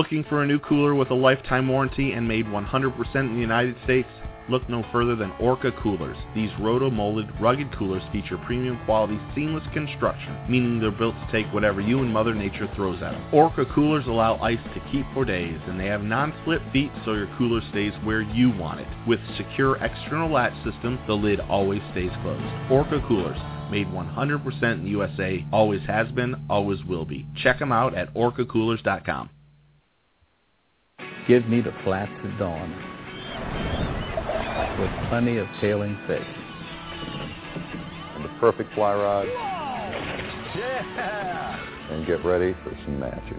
Looking for a new cooler with a lifetime warranty and made 100% in the United States? Look no further than Orca Coolers. These roto-molded, rugged coolers feature premium quality, seamless construction, meaning they're built to take whatever you and Mother Nature throws at them. Orca coolers allow ice to keep for days, and they have non-slip feet so your cooler stays where you want it. With secure external latch system, the lid always stays closed. Orca Coolers, made 100% in the USA, always has been, always will be. Check them out at orcacoolers.com. Give me the flats at dawn with plenty of tailing fish. and the perfect fly rod, Yeah! and get ready for some magic.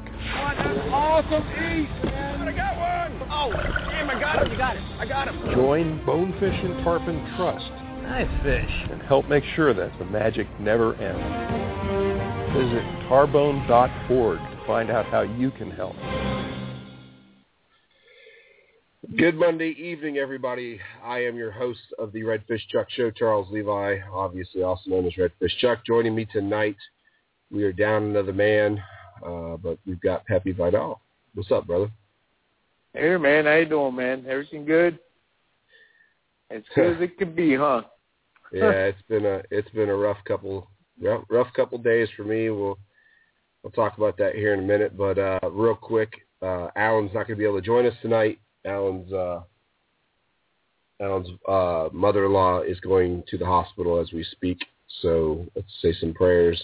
Awesome eat, man! I got one! Oh, damn, I got him! You got it. I got him. Join Bonefish and Tarpon Trust Nice fish. and help make sure that the magic never ends. Visit tarbone.org to find out how you can help. Good Monday evening, everybody. I am your host of the Redfish Chuck Show, Charles Levi, obviously also known as Redfish Chuck. Joining me tonight, we are down another man, uh, but we've got Peppy Vidal. What's up, brother? Hey man, how you doing, man? Everything good? As good as it could be, huh? Yeah, it's been a it's been a rough couple rough, rough couple days for me. We'll we'll talk about that here in a minute, but uh, real quick, uh, Alan's not going to be able to join us tonight. Alan's uh, Alan's uh, mother-in-law is going to the hospital as we speak, so let's say some prayers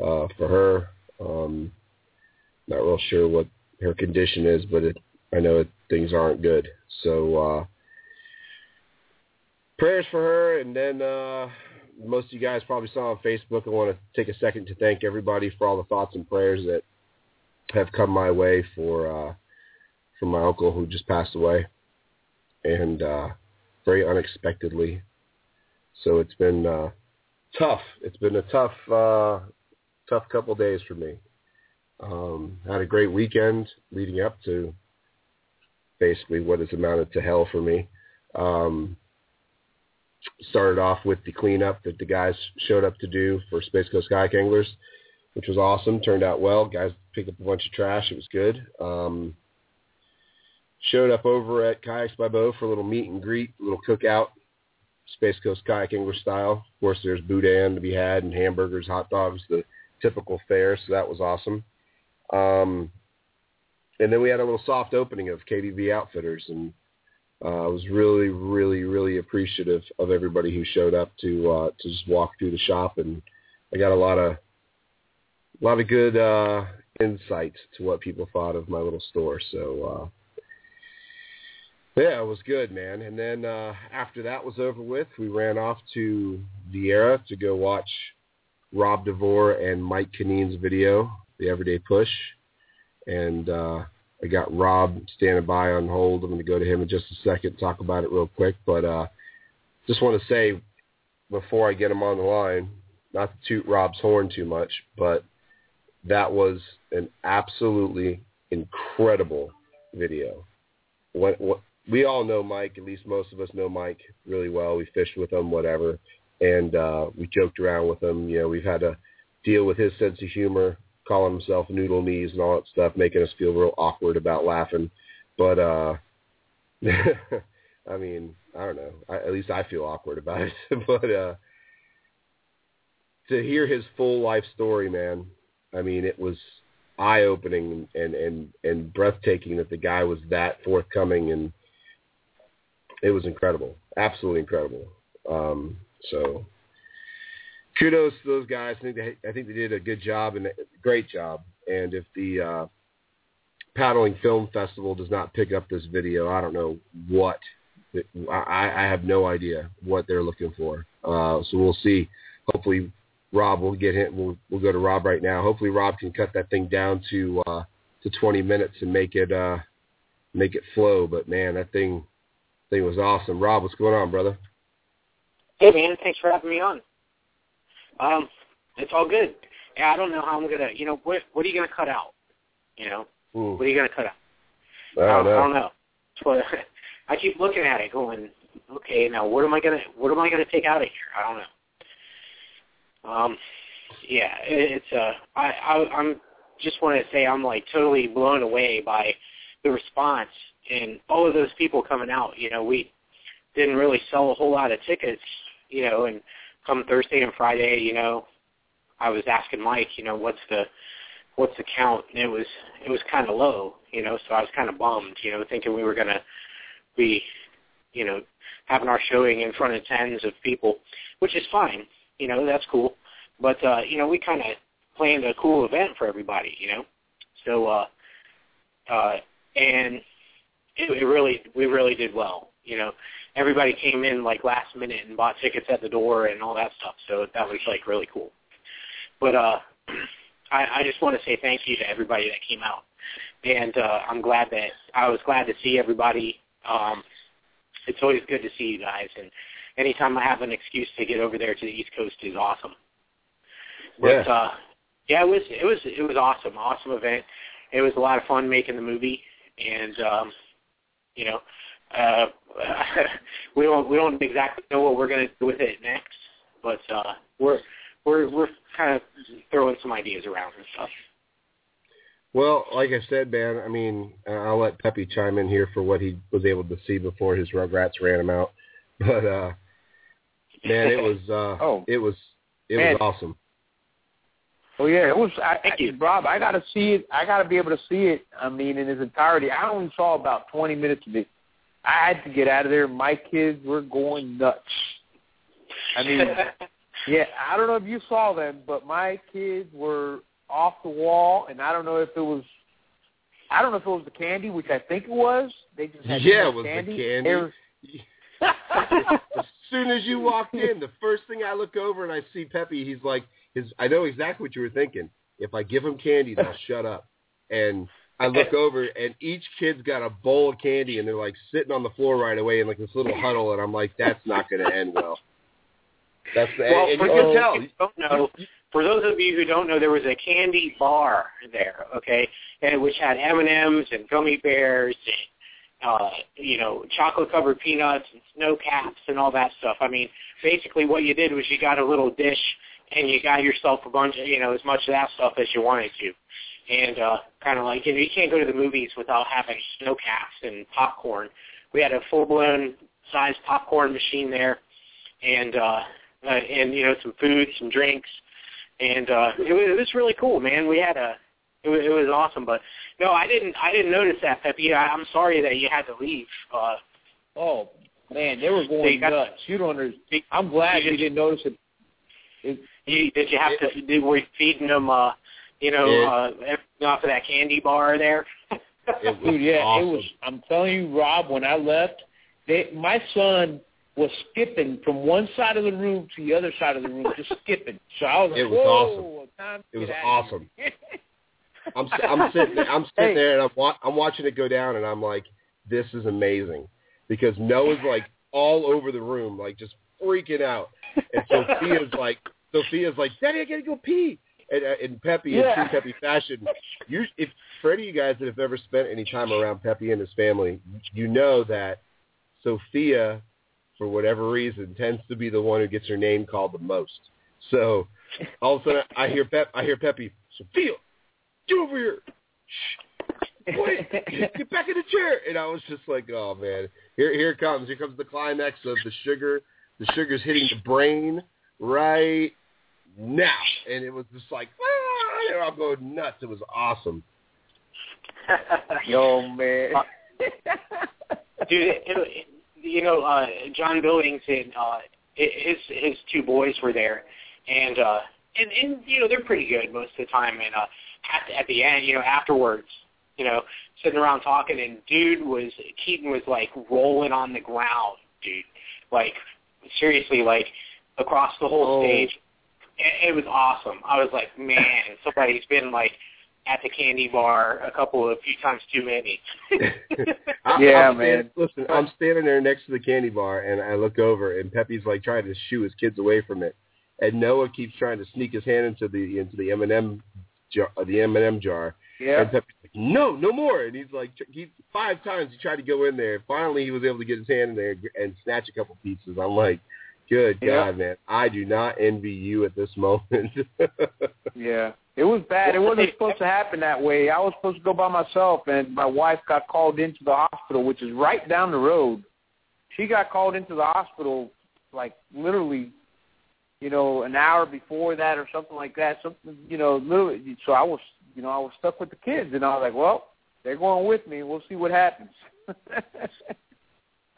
uh, for her. Um, not real sure what her condition is, but it, I know it, things aren't good. So uh, prayers for her, and then uh, most of you guys probably saw on Facebook. I want to take a second to thank everybody for all the thoughts and prayers that have come my way for for my uncle who just passed away, and uh, very unexpectedly. So it's been uh, tough. It's been a tough uh, tough couple days for me. Um, had a great weekend leading up to basically what has amounted to hell for me. Um, started off with the cleanup that the guys showed up to do for Space Coast Kayak Anglers, which was awesome. Turned out well. Guys picked up a bunch of trash. It was good. Um, showed up over at Kayaks by Bo for a little meet and greet, little cookout, Space Coast Kayak Anglers style. Of course, there's boudin to be had and hamburgers, hot dogs, the typical fare. So that was awesome. Um, and then we had a little soft opening of KDV Outfitters, and uh, I was really, really, really appreciative of everybody who showed up to uh, to just walk through the shop, and I got a lot of a lot of good uh, insight to what people thought of my little store. So uh, yeah, it was good, man. And then uh, after that was over with, we ran off to Viera to go watch Rob DeVore and Mike Kineen's video, The Everyday Push. And uh, I got Rob standing by on hold. I'm going to go to him in just a second, talk about it real quick. But uh, just want to say before I get him on the line, not to toot Rob's horn too much, but that was an absolutely incredible video. What, what, we all know Mike, at least most of us know Mike really well. We fished with him, whatever, and uh, we joked around with him. You know, we've had to deal with his sense of humor, calling himself noodle knees and all that stuff, making us feel real awkward about laughing. But uh I mean, I don't know. I, at least I feel awkward about it. but uh to hear his full life story, man, I mean, it was eye opening and and and breathtaking that the guy was that forthcoming and it was incredible, absolutely incredible. Um, so kudos to those guys. I think they, I think they did a good job and a great job. And if the uh, Paddling Film Festival does not pick up this video, I don't know what. I, I have no idea what they're looking for. Uh, so we'll see. Hopefully, Rob will get him. We'll, we'll go to Rob right now. Hopefully, Rob can cut that thing down to uh, to 20 minutes and make it uh, make it flow. But man, that thing thing was awesome. Rob, what's going on, brother? Hey man, thanks for having me on. Um, it's all good. Yeah, I don't know how I'm gonna. You know, what what are you gonna cut out? You know, Hmm. what are you gonna cut out? I don't I know. don't know. I keep looking at it, going, okay, now what am I gonna what am I gonna take out of here? I don't know. Um, yeah, it, it's uh, I, I I'm just want to say I'm like totally blown away by the response and all of those people coming out. You know, we didn't really sell a whole lot of tickets, you know, and come Thursday and Friday, you know, I was asking Mike, you know, what's the what's the count? And it was it was kind of low, you know, so I was kind of bummed, you know, thinking we were gonna be, you know, having our showing in front of tens of people, which is fine, you know, that's cool. But uh, you know, we kind of planned a cool event for everybody, you know. So uh uh and it, really we really did well, you know. Everybody came in like last minute and bought tickets at the door and all that stuff. So that was like really cool. But uh I, I just want to say thank you to everybody that came out. And uh I'm glad that I was glad to see everybody. Um it's always good to see you guys and anytime I have an excuse to get over there to the East Coast is awesome. But Yeah. uh yeah, it was it was it was awesome. Awesome event. It was a lot of fun making the movie and um you know, uh we don't we don't exactly know what we're gonna do with it next, but uh we're we're we're kind of throwing some ideas around and stuff. Well, like I said, man, I mean, uh, I'll let Peppy chime in here for what he was able to see before his Rugrats ran him out. But uh man, it was uh Oh. it was it Man. was awesome. Oh yeah, it was. I, Thank you. I, Rob, I got to see it. I got to be able to see it. I mean, in its entirety. I only saw about twenty minutes of it. I had to get out of there. My kids were going nuts. I mean, yeah, I don't know if you saw them, but my kids were off the wall, and I don't know if it was. I don't know if it was the candy, which I think it was. They just had too Yeah, it was the candy. candy. They were- as soon as you walked in, the first thing I look over and I see Peppy, he's like, his. I know exactly what you were thinking. If I give him candy, they'll shut up. And I look over and each kid's got a bowl of candy and they're like sitting on the floor right away in like this little huddle, and I'm like, that's not going to end well. That's the, well, and for you those can tell. who don't know, for those of you who don't know, there was a candy bar there, okay, and which had M and M's and gummy bears and uh, you know chocolate covered peanuts and snow caps and all that stuff. I mean, basically what you did was you got a little dish and you got yourself a bunch of you know as much of that stuff as you wanted to. And uh, kind of like you know you can't go to the movies without having snow caps and popcorn. We had a full blown size popcorn machine there, and uh, uh, and you know some food, some drinks, and uh, it, was, it was really cool, man. We had a it was, it was awesome, but no, I didn't I didn't notice that, Peppy. I, I'm sorry that you had to leave. Uh, Oh man, they were going you got- nuts. You don't understand. I'm glad you you didn't notice it. it you, did you have to did, were you feeding them uh, you know Yeah. uh, off of that candy bar there? It was Dude, yeah, awesome. it was. I'm telling you, Rob. When I left, they, my son was skipping from one side of the room to the other side of the room, just skipping. So I was like, It was Whoa, time It was get out of awesome. I'm I'm sitting there, I'm sitting Hey. there and I'm wa- I'm watching it go down and I'm like, this is amazing because Noah's like all over the room, like just freaking out, and Sophia's like, Sophia's like, Daddy, I gotta go pee. And, uh, in Peppy Yeah. in true Peppy fashion, you if for any of you guys that have ever spent any time around Peppy and his family, you know that Sophia, for whatever reason, tends to be the one who gets her name called the most. So all of a sudden, I hear Pep, I hear Peppy, Sophia, get over here. Shh. Wait, get back in the chair. And I was just like, oh man, here here it comes. Here comes the climax of the sugar. The sugar's hitting the brain right now, and it was just like, ah, and I'm going nuts. It was awesome. Yo, man. Dude, it, it, you know, uh, John Billings and uh, his his two boys were there, and uh, and and you know they're pretty good most of the time. And uh, at at the end, you know, afterwards, you know, sitting around talking, and dude was Keaton was like rolling on the ground, dude, like seriously, like across the whole Oh. stage. It, it was awesome. I was like, man, somebody's been like at the candy bar a couple of few times too many. I- Yeah, I'm man. Standing, listen, I'm standing there next to the candy bar, and I look over, and Pepe's like trying to shoo his kids away from it, and Noah keeps trying to sneak his hand into the into the M and M jar, uh, the M and M jar, Yeah. and Pepe's like, "No, no more!" And he's like, he five times he tried to go in there. Finally, he was able to get his hand in there and snatch a couple pieces. I'm like, "Good Yeah. God, man! I do not envy you at this moment." Yeah. It was bad. It wasn't supposed to happen that way. I was supposed to go by myself, and my wife got called into the hospital, which is right down the road. She got called into the hospital, like literally, you know, an hour before that or something like that. Something, you know, literally. So I was, you know, I was stuck with the kids, and I was like, well, they're going with me. We'll see what happens.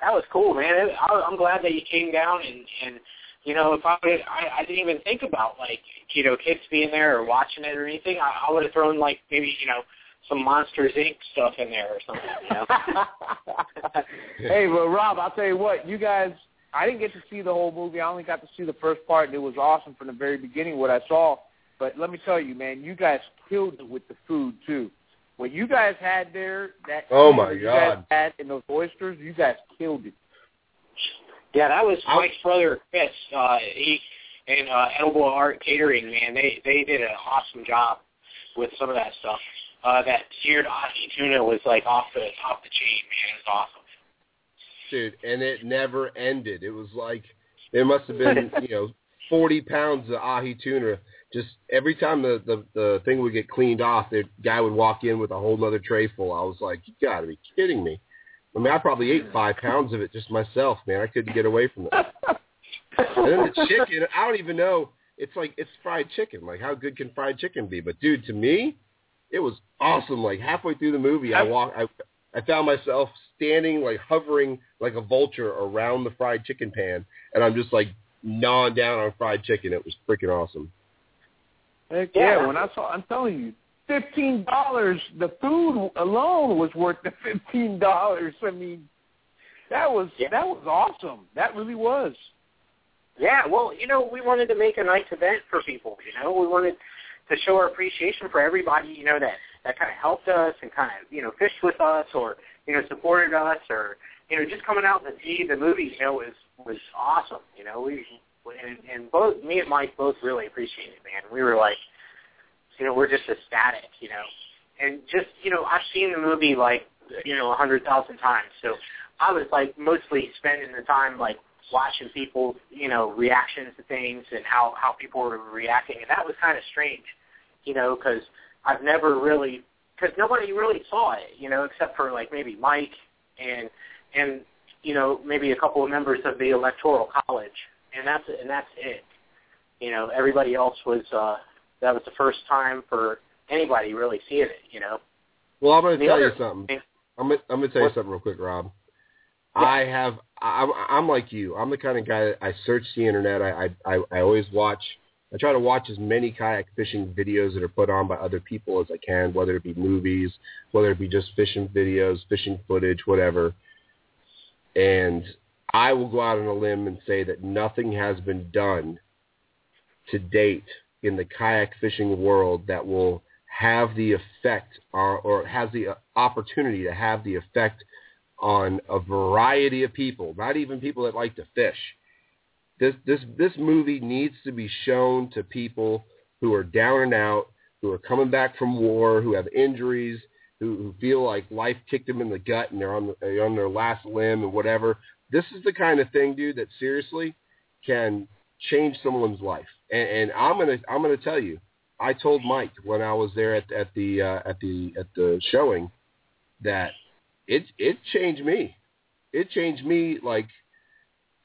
that was cool, man. I, I'm glad that you came down and and you know if I, I I didn't even think about like know kids being there or watching it or anything. I, I would have thrown like maybe you know some Monsters Inc. stuff in there or something. You know. hey, well, Rob, I'll tell you what, you guys, I didn't get to see the whole movie. I only got to see the first part, and it was awesome from the very beginning what I saw. But let me tell you, man, you guys killed it with the food too. What you guys had there, that Oh, my that you guys God. had and those oysters, you guys killed it. Yeah, that was I- Mike's brother Chris. Uh, he and uh, Edible Art Catering, man, they they did an awesome job with some of that stuff. Uh, that seared ahi tuna was like off the off the chain, man. It was awesome. dude, and it never ended. It was like there must have been, you know, forty pounds of ahi tuna. Just every time the the, the thing would get cleaned off, the guy would walk in with a whole other tray full. I was like, you got to be kidding me. I mean, I probably ate five pounds of it just myself, man. I couldn't get away from it. And then the chicken, I don't even know. It's like it's fried chicken. Like, how good can fried chicken be? But dude, to me, it was awesome. Like halfway through the movie, I walk, I, I found myself standing, like hovering like a vulture around the fried chicken pan, and I'm just like gnawing down on fried chicken. It was freaking awesome. Heck Yeah. yeah, when I saw, I'm telling you, fifteen dollars. The food alone was worth the fifteen dollars. I mean, that was Yeah. that was awesome. That really was. Yeah, well, you know, we wanted to make a nice event for people. You know, we wanted to show our appreciation for everybody. You know that that kind of helped us and kind of you know fished with us or you know supported us or you know just coming out to see the movie. You know was was awesome. You know we and, and both me and Mike both really appreciated it, man. We were like, you know, we're just ecstatic. You know, and just you know I've seen the movie like you know a hundred thousand times, so I was like mostly spending the time like watching people, you know, reactions to things and how how people were reacting, and that was kind of strange, you know, because I've never really, because nobody really saw it, you know, except for like maybe Mike and and you know maybe a couple of members of the electoral college, and that's and that's it. You know, everybody else was uh that was the first time for anybody really seeing it, you know. Well, I'm going to tell you something. thing- I'm gonna, I'm gonna tell you something real quick, Rob. I have I'm I'm like you. I'm the kind of guy that I search the internet. I I I always watch. I try to watch as many kayak fishing videos that are put on by other people as I can, whether it be movies, whether it be just fishing videos, fishing footage, whatever. And I will go out on a limb and say that nothing has been done to date in the kayak fishing world that will have the effect or, or has the uh, opportunity to have the effect on a variety of people, not even people that like to fish. This this this movie needs to be shown to people who are down and out, who are coming back from war, who have injuries, who, who feel like life kicked them in the gut and they're on the, they're on their last limb and whatever. This is the kind of thing, dude, that seriously can change someone's life. And, and I'm gonna I'm gonna tell you, I told Mike when I was there at at the uh, at the at the showing that it it changed me. It changed me like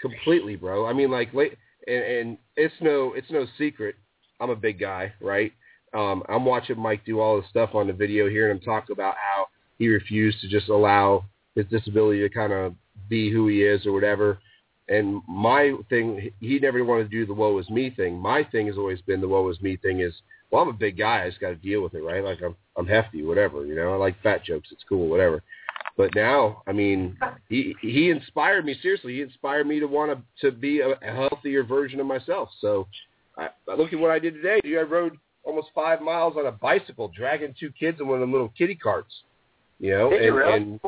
completely, bro. I mean, like late, and, and it's no it's no secret. I'm a big guy, right? Um, I'm watching Mike do all this stuff on the video here, and I'm talking about how he refused to just allow his disability to kind of be who he is or whatever. And my thing, he never wanted to do the woe is me thing. My thing has always been the woe is me thing is, well, I'm a big guy. I just got to deal with it, right? Like I'm, I'm hefty, whatever, you know, I like fat jokes. It's cool, whatever. But now, I mean, he, he inspired me seriously. He inspired me to want to, to be a, healthier version of myself. So I, I look at what I did today. I rode almost five miles on a bicycle, dragging two kids in one of them little kitty carts. You know, and, and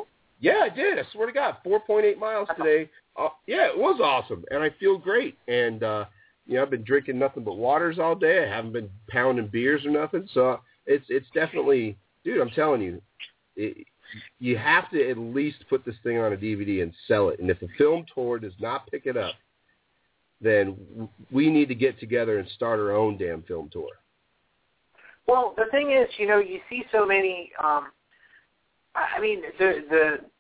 yeah, I did. I swear to God, 4.8 miles today. Uh, yeah, it was awesome, and I feel great. And uh, you know, I've been drinking nothing but waters all day. I haven't been pounding beers or nothing. So it's it's definitely, dude. I'm telling you, it, you have to at least put this thing on a DVD and sell it. And if the film tour does not pick it up, then we need to get together and start our own damn film tour. Well, the thing is, you know, you see so many. um I I mean, the the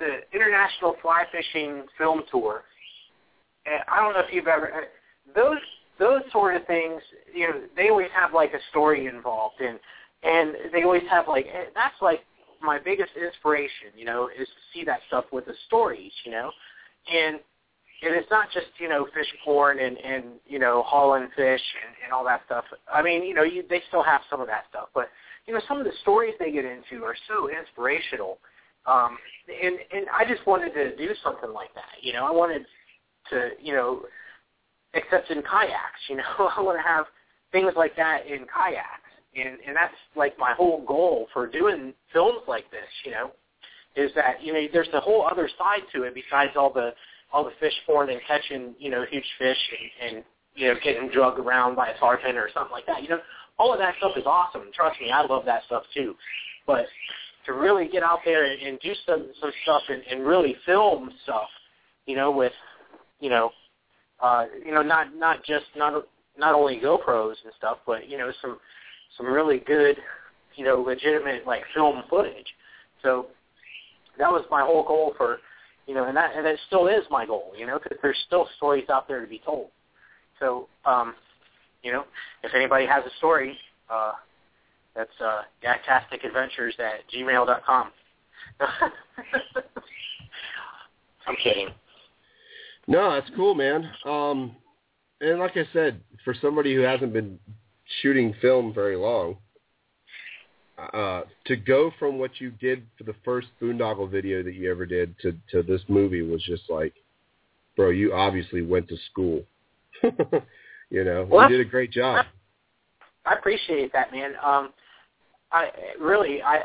the international fly fishing film tour. eh, I don't know if you've ever eh, those those sort of things. You know, they always have like a story involved, and and they always have like eh, that's like my biggest inspiration. You know, is to see that stuff with the stories. You know, and and it's not just you know fish porn and and you know hauling fish and, and all that stuff. I mean, you know, you they still have some of that stuff, but you know, some of the stories they get into are so inspirational. Um, and and I just wanted to do something like that. You know, I wanted to you know, except in kayaks. You know, I want to have things like that in kayaks, and and that's like my whole goal for doing films like this. You know, is that you know there's the whole other side to it besides all the all the fish porn and catching, you know, huge fish and, and you know, getting drugged around by a tarpon or something like that. You know, all of that stuff is awesome. Trust me, I love that stuff too. But to really get out there and, and do some some stuff and, and really film stuff, you know, with you know, uh, you know, not not just not not only GoPros and stuff, but you know, some some really good, you know, legitimate like film footage. So that was my whole goal for you know, and that and that still is my goal, you know, because there's still stories out there to be told. So, um, you know, if anybody has a story, uh, that's uh, Adventures at gmail dot com. I'm kidding. No, that's cool, man. Um, and like I said, for somebody who hasn't been shooting film very long, uh, to go from what you did for the first boondoggle video that you ever did to to this movie was just like, bro, you obviously went to school. you know, Well, you did a great job. I appreciate that, man. Um, I really, I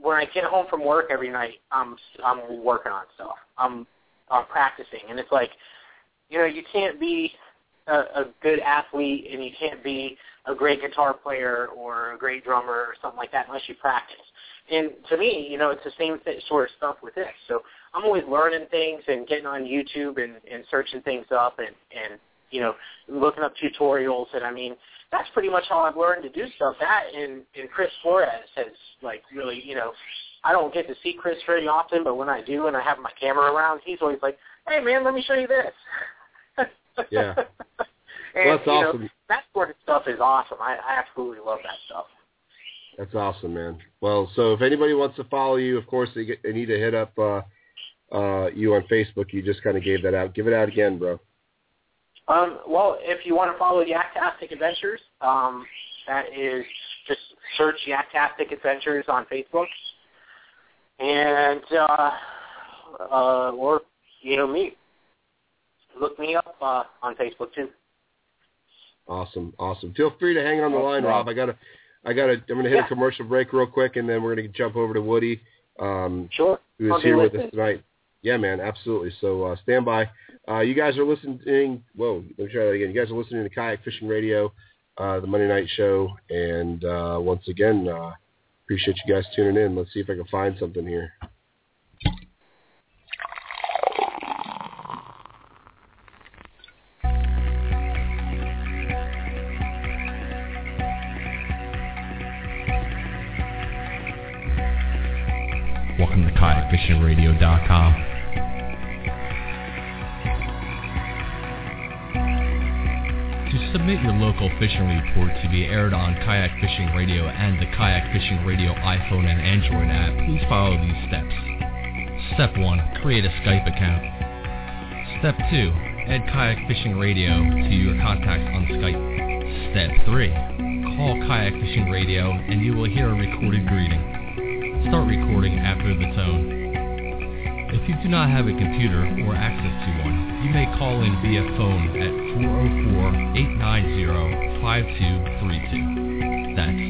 when I get home from work every night, I'm I'm working on stuff. I'm I'm practicing, and it's like, you know, you can't be a, a good athlete and you can't be a great guitar player or a great drummer or something like that unless you practice. And to me, you know, it's the same sort of stuff with this. So I'm always learning things and getting on YouTube and, and searching things up and, and, you know, looking up tutorials. And I mean, that's pretty much how I've learned to do stuff. That and, and Chris Flores has like really, you know, I don't get to see Chris very often, but when I do and I have my camera around, he's always like, hey man, let me show you this. Yeah. and, Well, that's you know, awesome. that sort of stuff is awesome. I, I absolutely love that stuff. That's awesome, man. Well, so if anybody wants to follow you, of course they, get, they need to hit up uh, uh, you on Facebook. You just kind of gave that out. Give it out again, bro. Um, well, if you want to follow Yaktastic Adventures, um, that is just search Yaktastic Adventures on Facebook, and uh, uh, or you know me, look me up uh, on Facebook too. Awesome, awesome. Feel free to hang on the line, Rob. I gotta, I gotta. I'm gonna hit Yeah. a commercial break real quick, and then we're gonna jump over to Woody, um, Sure. who I'll is be here with us tonight. Yeah, man, absolutely. So uh, stand by. Uh, you guys are listening. Whoa, let me try that again. You guys are listening to Kayak Fishing Radio, uh, the Monday night show, and uh, once again, uh, appreciate you guys tuning in. Let's see if I can find something here. Welcome To submit your local fishing report to be aired on Kayak Fishing Radio and the Kayak Fishing Radio iPhone and Android app, please follow these steps. Step 1. Create a Skype account. Step 2. Add Kayak Fishing Radio to your contacts on Skype. Step 3. Call Kayak Fishing Radio and you will hear a recorded greeting. Start recording after the tone. If you do not have a computer or access to one, you may call in via phone at 404-890-5232. That's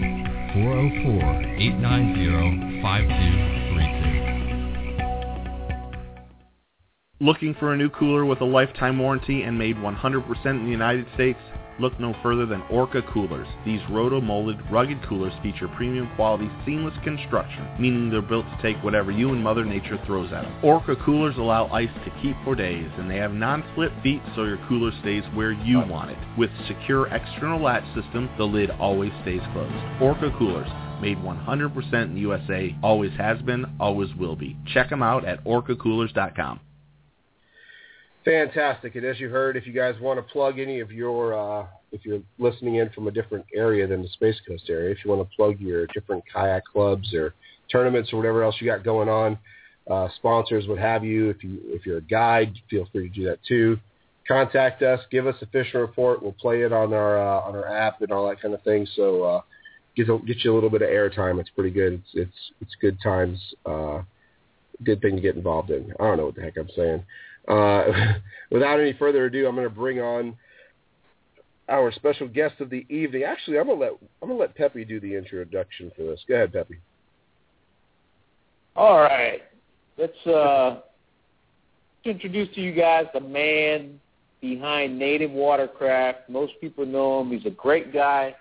404-890-5232. Looking for a new cooler with a lifetime warranty and made 100% in the United States? Look no further than Orca coolers. These roto-molded, rugged coolers feature premium quality seamless construction, meaning they're built to take whatever you and Mother Nature throws at them. Orca coolers allow ice to keep for days, and they have non-slip feet so your cooler stays where you want it. With secure external latch system, the lid always stays closed. Orca coolers, made 100% in USA, always has been, always will be. Check them out at orcacoolers.com. Fantastic. And as you heard, if you guys want to plug any of your, uh, if you're listening in from a different area than the Space Coast area, if you want to plug your different kayak clubs or tournaments or whatever else you got going on, uh, sponsors, what have you, if you if you're a guide, feel free to do that too. Contact us, give us a fishing report. We'll play it on our uh, on our app and all that kind of thing. So uh, get get you a little bit of airtime. It's pretty good. It's it's it's good times. Uh, good thing to get involved in. I don't know what the heck I'm saying. Uh, without any further ado, I'm going to bring on our special guest of the evening. Actually, I'm going to let I'm going to let Peppy do the introduction for this. Go ahead, Peppy. All right, let's uh, introduce to you guys the man behind Native Watercraft. Most people know him. He's a great guy.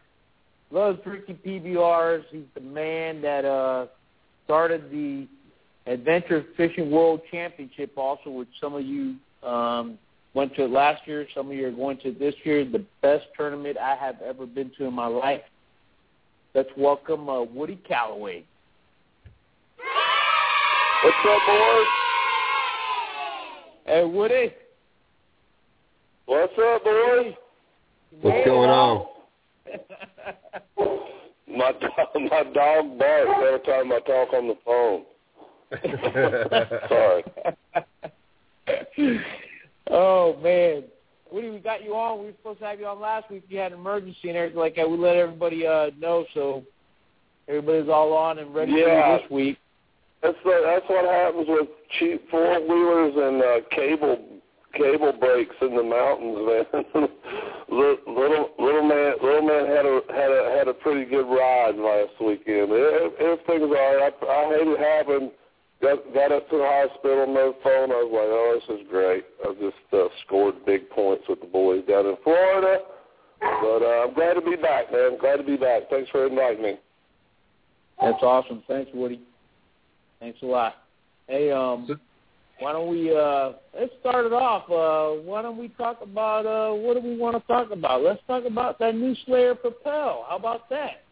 Loves drinking PBRs. He's the man that uh, started the Adventure Fishing World Championship also, which some of you um, went to it last year. Some of you are going to this year. The best tournament I have ever been to in my life. Let's welcome uh, Woody Callaway. What's up, boys? Hey, Woody. What's up, boys? What's going on? my dog, my dog barks every time I talk on the phone. Sorry. oh man, Woody, we got you on. We were supposed to have you on last week. You had an emergency and everything like that. We let everybody uh, know, so everybody's all on and ready Yeah. for this week. That's the, that's what happens with cheap four wheelers and uh, cable cable breaks in the mountains, man. little little man little man had a had a had a pretty good ride last weekend. It, everything was all right. I, I hate it happened. Got got up to the hospital, no phone. I was like, oh, this is great. I just uh, scored big points with the boys down in Florida. But uh, I'm glad to be back, man. Glad to be back. Thanks for inviting me. That's awesome. Thanks, Woody. Thanks a lot. Hey, um, why don't we uh let's start it off. Uh why don't we talk about uh what do we want to talk about? Let's talk about that new Slayer Propel. How about that?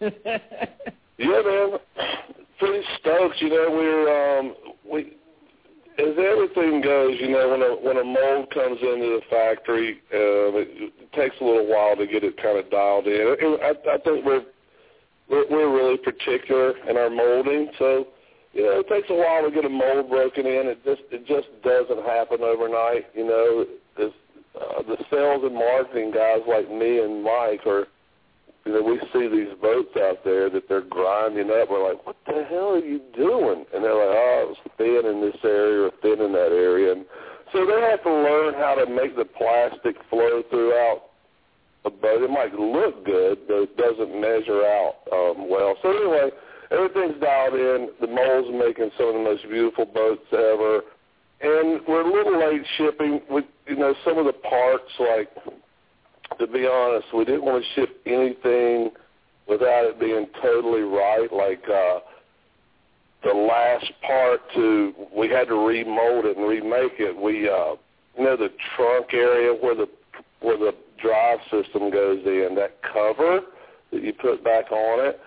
Yeah, man. Pretty stoked. You know, we're um, we as everything goes. You know, when a when a mold comes into the factory, um, it, it takes a little while to get it kind of dialed in. I, I think we're, we're we're really particular in our molding, so you know, it takes a while to get a mold broken in. It just it just doesn't happen overnight. You know, uh, the sales and marketing guys like me and Mike are you know, we see these boats out there that they're grinding up. We're like, what the hell are you doing? And they're like, oh, it's thin in this area or thin in that area. And so they have to learn how to make the plastic flow throughout a boat. It might look good, but it doesn't measure out um, well. So anyway, everything's dialed in. The mole's making some of the most beautiful boats ever. And we're a little late shipping. We, you know, some of the parts like to be honest, we didn't want to ship anything without it being totally right. Like uh, the last part to, we had to remold it and remake it. We, uh, you know, the trunk area where the where the drive system goes in, that cover that you put back on it,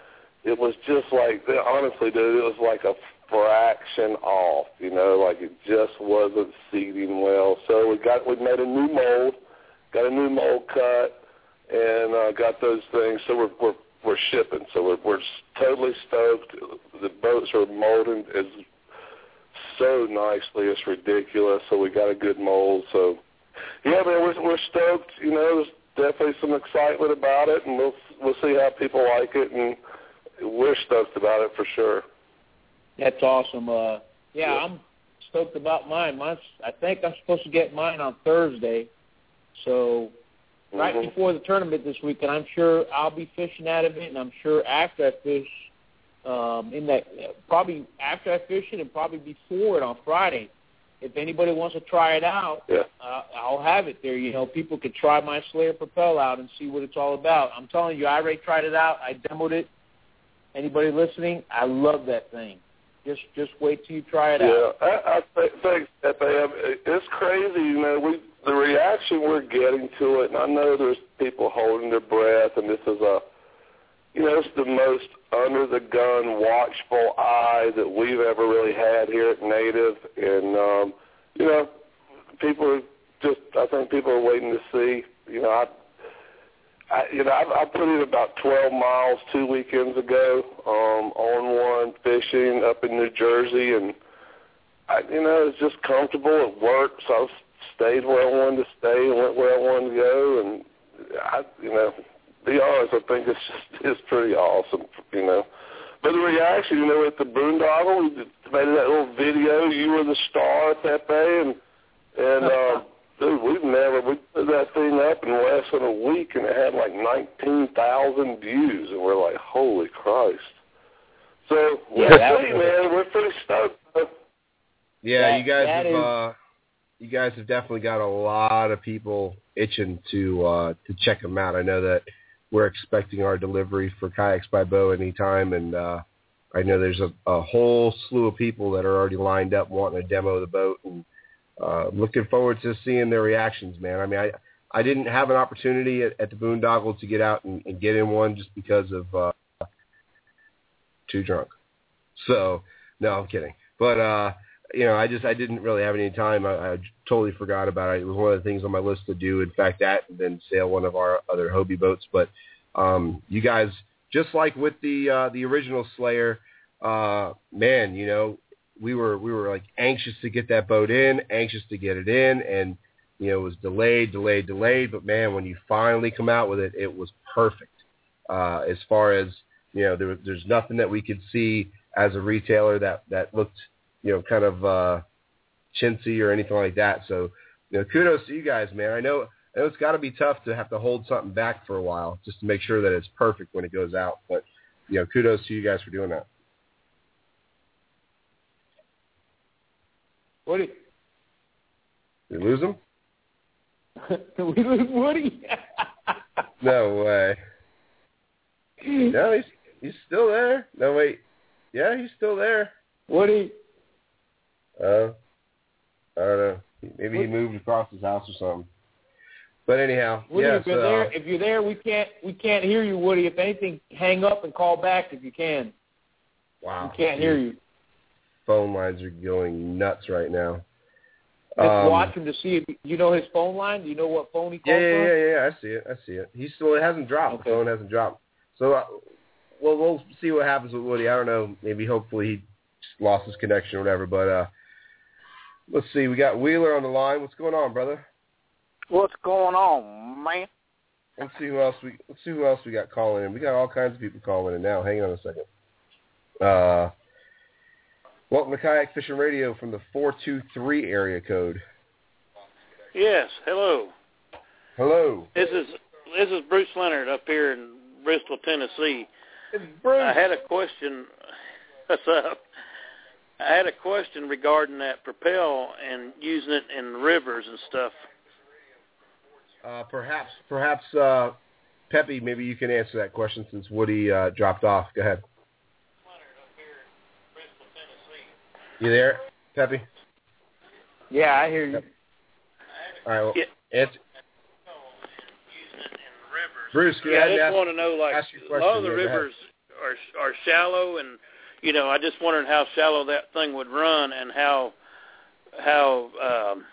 it was just like, honestly, dude, it was like a fraction off. You know, like it just wasn't seating well. So we got we made a new mold got a new mold cut, and uh, got those things. So we're we're we're shipping. So we're we're totally stoked. The boats are molding as so nicely. It's ridiculous. So we got a good mold. So yeah, man, we're we're stoked. You know, there's definitely some excitement about it, and we'll we'll see how people like it, and we're stoked about it for sure. That's awesome. Uh yeah, Yeah. I'm stoked about mine. Mine's, I think I'm supposed to get mine on Thursday. So right Mhm. before the tournament this week, and I'm sure I'll be fishing out of it, and I'm sure after I fish, um, in that probably after I fish it, and probably before it on Friday. If anybody wants to try it out, Yeah. uh, I'll have it there. You know, people could try my Slayer Propel out and see what it's all about. I'm telling you, I already tried it out. I demoed it. Anybody listening, I love that thing. Just just wait till you try it Yeah, out. I, I th- they have. It's crazy, you know. We the reaction we're getting to it, and I know there's people holding their breath, and this is a, you know, it's the most under the gun, watchful eye that we've ever really had here at Native, and um, you know, people are just. I think people are waiting to see. You know, I. I, you know, I, I put in about 12 miles two weekends ago um, on one fishing up in New Jersey, and I, you know, it's just comfortable. It works. I was, stayed where I wanted to stay and went where I wanted to go, and I, you know, be honest, I think it's just it's pretty awesome, you know. But the reaction, you know, at the boondoggle, we made that little video. You were the star, Pepe, and and uh, dude, we've never we put that thing up in less than a week, and it had like nineteen thousand views, and we're like, holy Christ! So Yeah, we'll that see, man. We're pretty stoked. Yeah, That- you guys have is- uh, you guys have definitely got a lot of people itching to uh, to check them out. I know that we're expecting our delivery for kayaks by Bo anytime, and uh, I know there's a, a whole slew of people that are already lined up wanting to demo the boat, and uh, looking forward to seeing their reactions, man. I mean, I I didn't have an opportunity at, at the Boondoggle to get out and, and get in one just because of uh, too drunk. So no, I'm kidding. But uh, you know, I just I didn't really have any time. I, I totally forgot about it. It was one of the things on my list to do. In fact, that and then sail one of our other Hobie boats. But um, you guys, just like with the uh, the original Slayer, uh, man, you know, we were we were like anxious to get that boat in, anxious to get it in, and you know, it was delayed, delayed, delayed. But man, when you finally come out with it, it was perfect. Uh, as far as you know, there, there's nothing that we could see as a retailer that that looked you know kind of uh, chintzy or anything like that. So you know, kudos to you guys, man. I know. I know it's got to be tough to have to hold something back for a while just to make sure that it's perfect when it goes out. But you know, kudos to you guys for doing that. Woody, Did we lose him? we lose Woody. No way. No, he's he's still there. No wait. Yeah, he's still there. Woody, Uh, I don't know. Maybe he moved across his house or something. But anyhow, Woody, yes, if you're uh, there, if you're there, we can't we can't hear you, Woody. If anything, hang up and call back if you can. wow, We can't hear you. Phone lines are going nuts right now. Just Um, watch him to see if you know his phone line. Do you know what phone he Yeah, calls yeah, from? yeah, yeah. I see it. I see it. He still it hasn't dropped. Okay. The phone hasn't dropped. So, uh, well, we'll see what happens with Woody. I don't know. Maybe hopefully he lost his connection or whatever. But uh, let's see. We got Wheeler on the line. What's going on, brother? What's going on, man? Let's see who else we let's see who else we got calling in. We got all kinds of people calling in now. Hang on a second. Uh, welcome to Kayak Fishing Radio from the four two three area code. Yes, hello. Hello. This is this is Bruce Leonard up here in Bristol, Tennessee. It's Bruce. I had a question. What's up? I had a question regarding that propel and using it in rivers and stuff. Uh, perhaps, perhaps, uh, Peppy, maybe you can answer that question since Woody uh, dropped off. Go ahead. You there, Peppy? Yeah, I hear you. All right. Well, Yeah. answer. Bruce, go Yeah, I just ask, want to know, like, a lot of the Yeah, go ahead. rivers are are shallow, and you know, I just wondered how shallow that thing would run and how how um,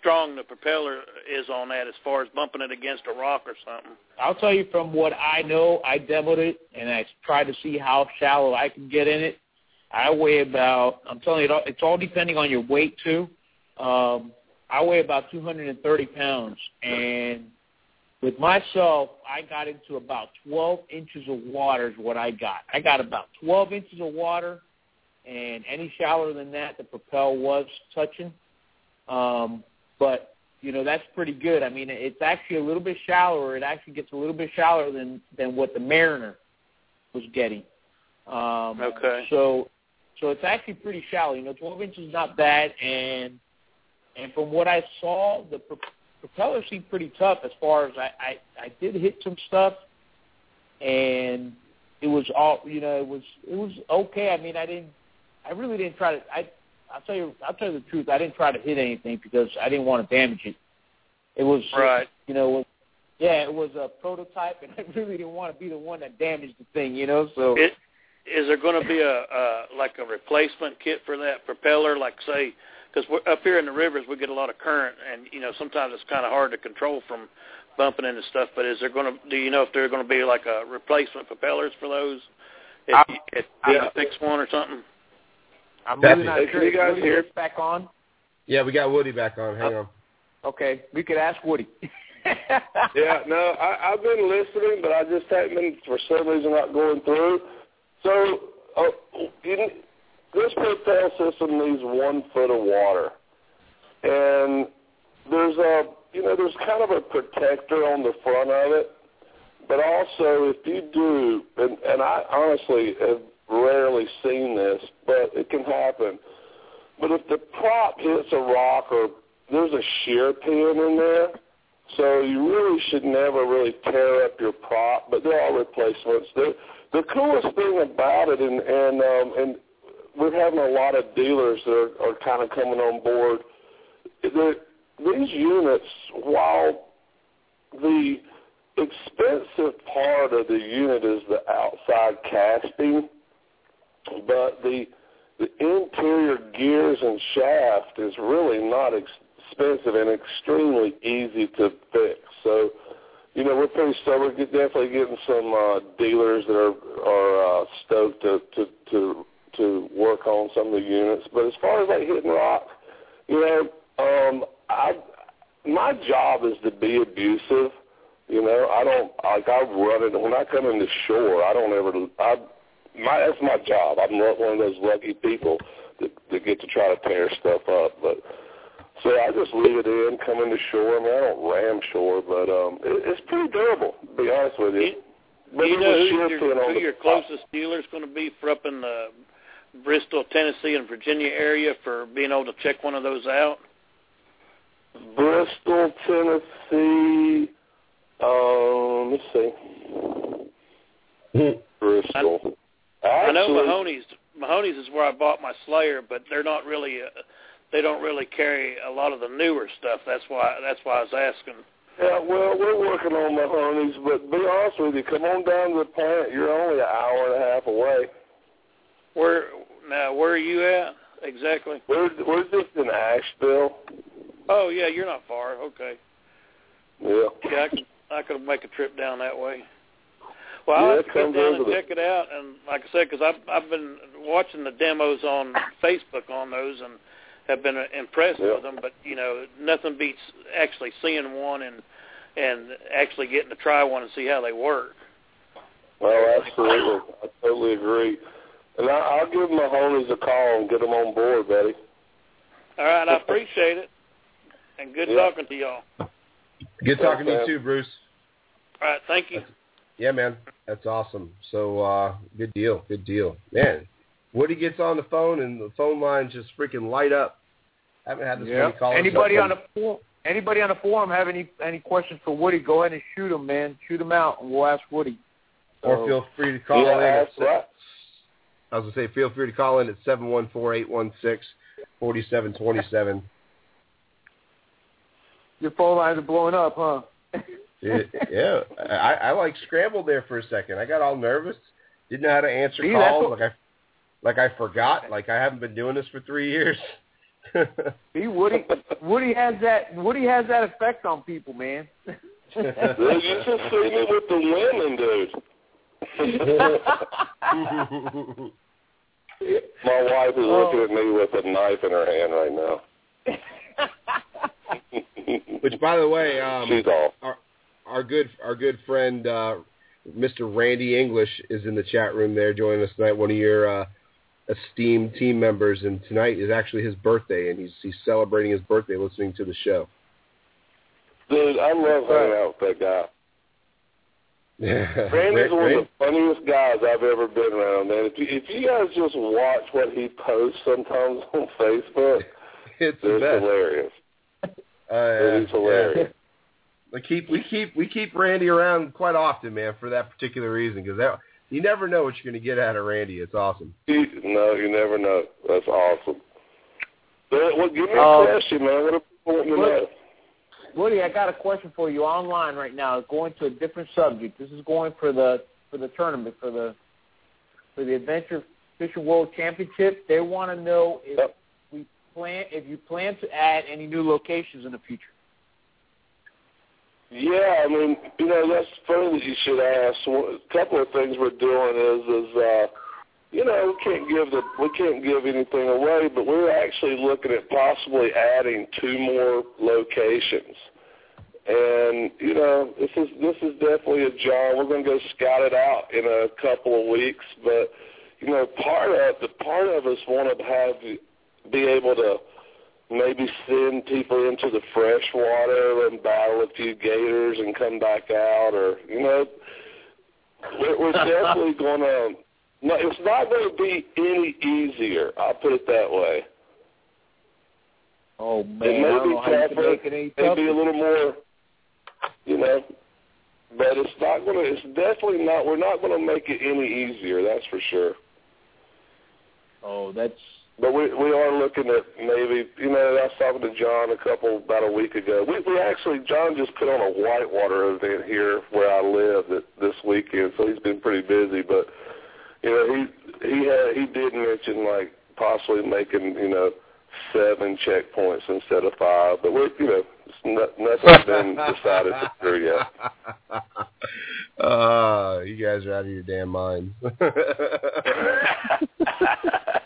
strong the propeller is on that as far as bumping it against a rock or something. I'll tell you from what I know. I demoed it and I tried to see how shallow I can get in it. I weigh about. I'm telling you, it's all depending on your weight too. Um, I weigh about 230 pounds, and with myself, I got into about 12 inches of water is what I got. I got about 12 inches of water, and any shallower than that, the propel was touching. Um, but you know that's pretty good. I mean, it's actually a little bit shallower. It actually gets a little bit shallower than than what the Mariner was getting. Um, Okay. So so it's actually pretty shallow. You know, 12 inches is not bad, and and from what I saw, the propeller seemed pretty tough as far as I, I I did hit some stuff, and it was all you know it was it was okay. I mean, I didn't I really didn't try to I I'll tell you I'll tell you the truth. I didn't try to hit anything because I didn't want to damage it. It was Right. you know, it was, yeah, it was a prototype, and I really didn't want to be the one that damaged the thing. You know, so It, is there going to be a uh, like a replacement kit for that propeller? Like say, because up here in the rivers we get a lot of current, and you know sometimes it's kind of hard to control from bumping into stuff. But is there going to do you know if there's going to be like a replacement propellers for those? If, I- you, if I- you fix one or something. I'm That's really not Hey, sure. can you guys Woody hear? back on? Yeah, we got Woody back on. Hang on. Okay, we could ask Woody. yeah, no, I, I've been listening, but I just haven't been for some reason not going through. So, uh, in, this propel system needs one foot of water, and there's a you know there's kind of a protector on the front of it, but also if you do, and, and I honestly have rarely seen this, but it can happen. But if the prop hits a rock or there's a shear pin in there, so you really should never really tear up your prop, but there are replacements. The the coolest thing about it, and and um, and we're having a lot of dealers that are, are kind of coming on board. The, these units, while the expensive part of the unit is the outside casting, but the the interior gears and shaft is really not expensive and extremely easy to fix. So, you know, we're pretty so we're definitely getting some uh, dealers that are are uh, stoked to, to to to work on some of the units. But as far as like hitting rock, you know, um, I my job is to be abusive. You know, I don't like I run it when I come into shore. I don't ever I my that's my job. I'm not one of those lucky people that, that get to try to tear stuff up. But so I just leave it in, come into shore. I mean, I don't ram shore, but um, it, it's pretty durable. To be honest with you. But Do you know who your, who your top. closest dealer's going to be for up in the Bristol, Tennessee, and Virginia area for being able to check one of those out? Bristol, Tennessee. Um, let's see. Bristol. I know Actually- Mahoney's. Mahoney's is where I bought my Slayer, but they're not really. Uh, they don't really carry a lot of the newer stuff. That's why. That's why I was asking. Yeah, well, we're working on Mahoney's, but be honest with you, come on down to the plant. You're only an hour and a half away. Where now? Where are you at exactly? We're we're just in Asheville. Oh yeah, you're not far. Okay. Yeah. Yeah, I could. I could make a trip down that way. Well, I'll Yeah, have to come down and check it out. And like I said, because I've I've been watching the demos on Facebook on those and have been impressed Yeah. with them. But you know, nothing beats actually seeing one and and actually getting to try one and see how they work. Well, absolutely. I totally agree. And I, I'll give Mahoney's a call and get them on board, buddy. All right, I appreciate it, and good Yeah. talking to y'all. Good talking to Okay. you too, Bruce. All right, thank you. Yeah, man, that's awesome. So, uh, good deal, good deal, man. Woody gets on the phone and the phone lines just freaking light up. I haven't had this Yeah. many calls. Anybody on the forum? Anybody on the forum have any any questions for Woody? Go ahead and shoot them, man. Shoot them out, and we'll ask Woody. or So- feel free to call yeah, in. At, that's right. I was gonna say, feel free to call in at 714-816-4727. Your phone lines are blowing up, huh? Yeah, I, I like scrambled there for a second. I got all nervous. Didn't know how to answer See, calls. what- Like I, like I forgot. Like I haven't been doing this for three years. See, Woody, Woody has that. Woody has that effect on people, man. Dude, you just see me with the women, dude. My wife is looking at me with a knife in her hand right now. Which, by the way, um, She's off. our our good our good friend uh, Mr. Randy English is in the chat room there joining us tonight. One of your uh, esteemed team members, and tonight is actually his birthday, and he's he's celebrating his birthday listening to the show. Dude, I love hanging out with that guy. Yeah, Randy's one of the funniest guys I've ever been around, man. If you, if you guys just watch what he posts sometimes on Facebook, it's the it's best. hilarious. Uh, He's hilarious. We keep we keep we keep Randy around quite often, man, for that particular reason because that you never know what you're going to get out of Randy. It's awesome. You, no, you never know. That's awesome. But, well, give me a Um, question, man. What do people want to know? Woody, I got a question for you online right now. Going to a different subject. This is going for the for the tournament for the for the Adventure Fishing World Championship. They want to know if we plan if you plan to add any new locations in the future. Yeah, I mean, you know, that's funny that you should ask. A couple of things we're doing is, is uh, you know, we can't give the we can't give anything away, but we're actually looking at possibly adding two more locations. And you know, this is this is definitely a job. We're going to go scout it out in a couple of weeks, but you know, part of the part of us want to have be able to maybe send people into the fresh water and battle a few gators and come back out, or you know, we're, we're definitely going to. No, it's not going to be any easier. I'll put it that way. Oh man, I may be know how you can tougher, it any maybe tougher. a little more, you know, but it's not going to. It's definitely not. We're not going to make it any easier. That's for sure. Oh, that's But we we are looking at maybe you know I was talking to John a couple about a week ago. We we actually John just put on a whitewater event here where I live that this weekend, so he's been pretty busy. But you know he he had he did mention like possibly making you know seven checkpoints instead of five. But we're you know it's nothing's been decided for sure yet. Uh, you guys are out of your damn minds.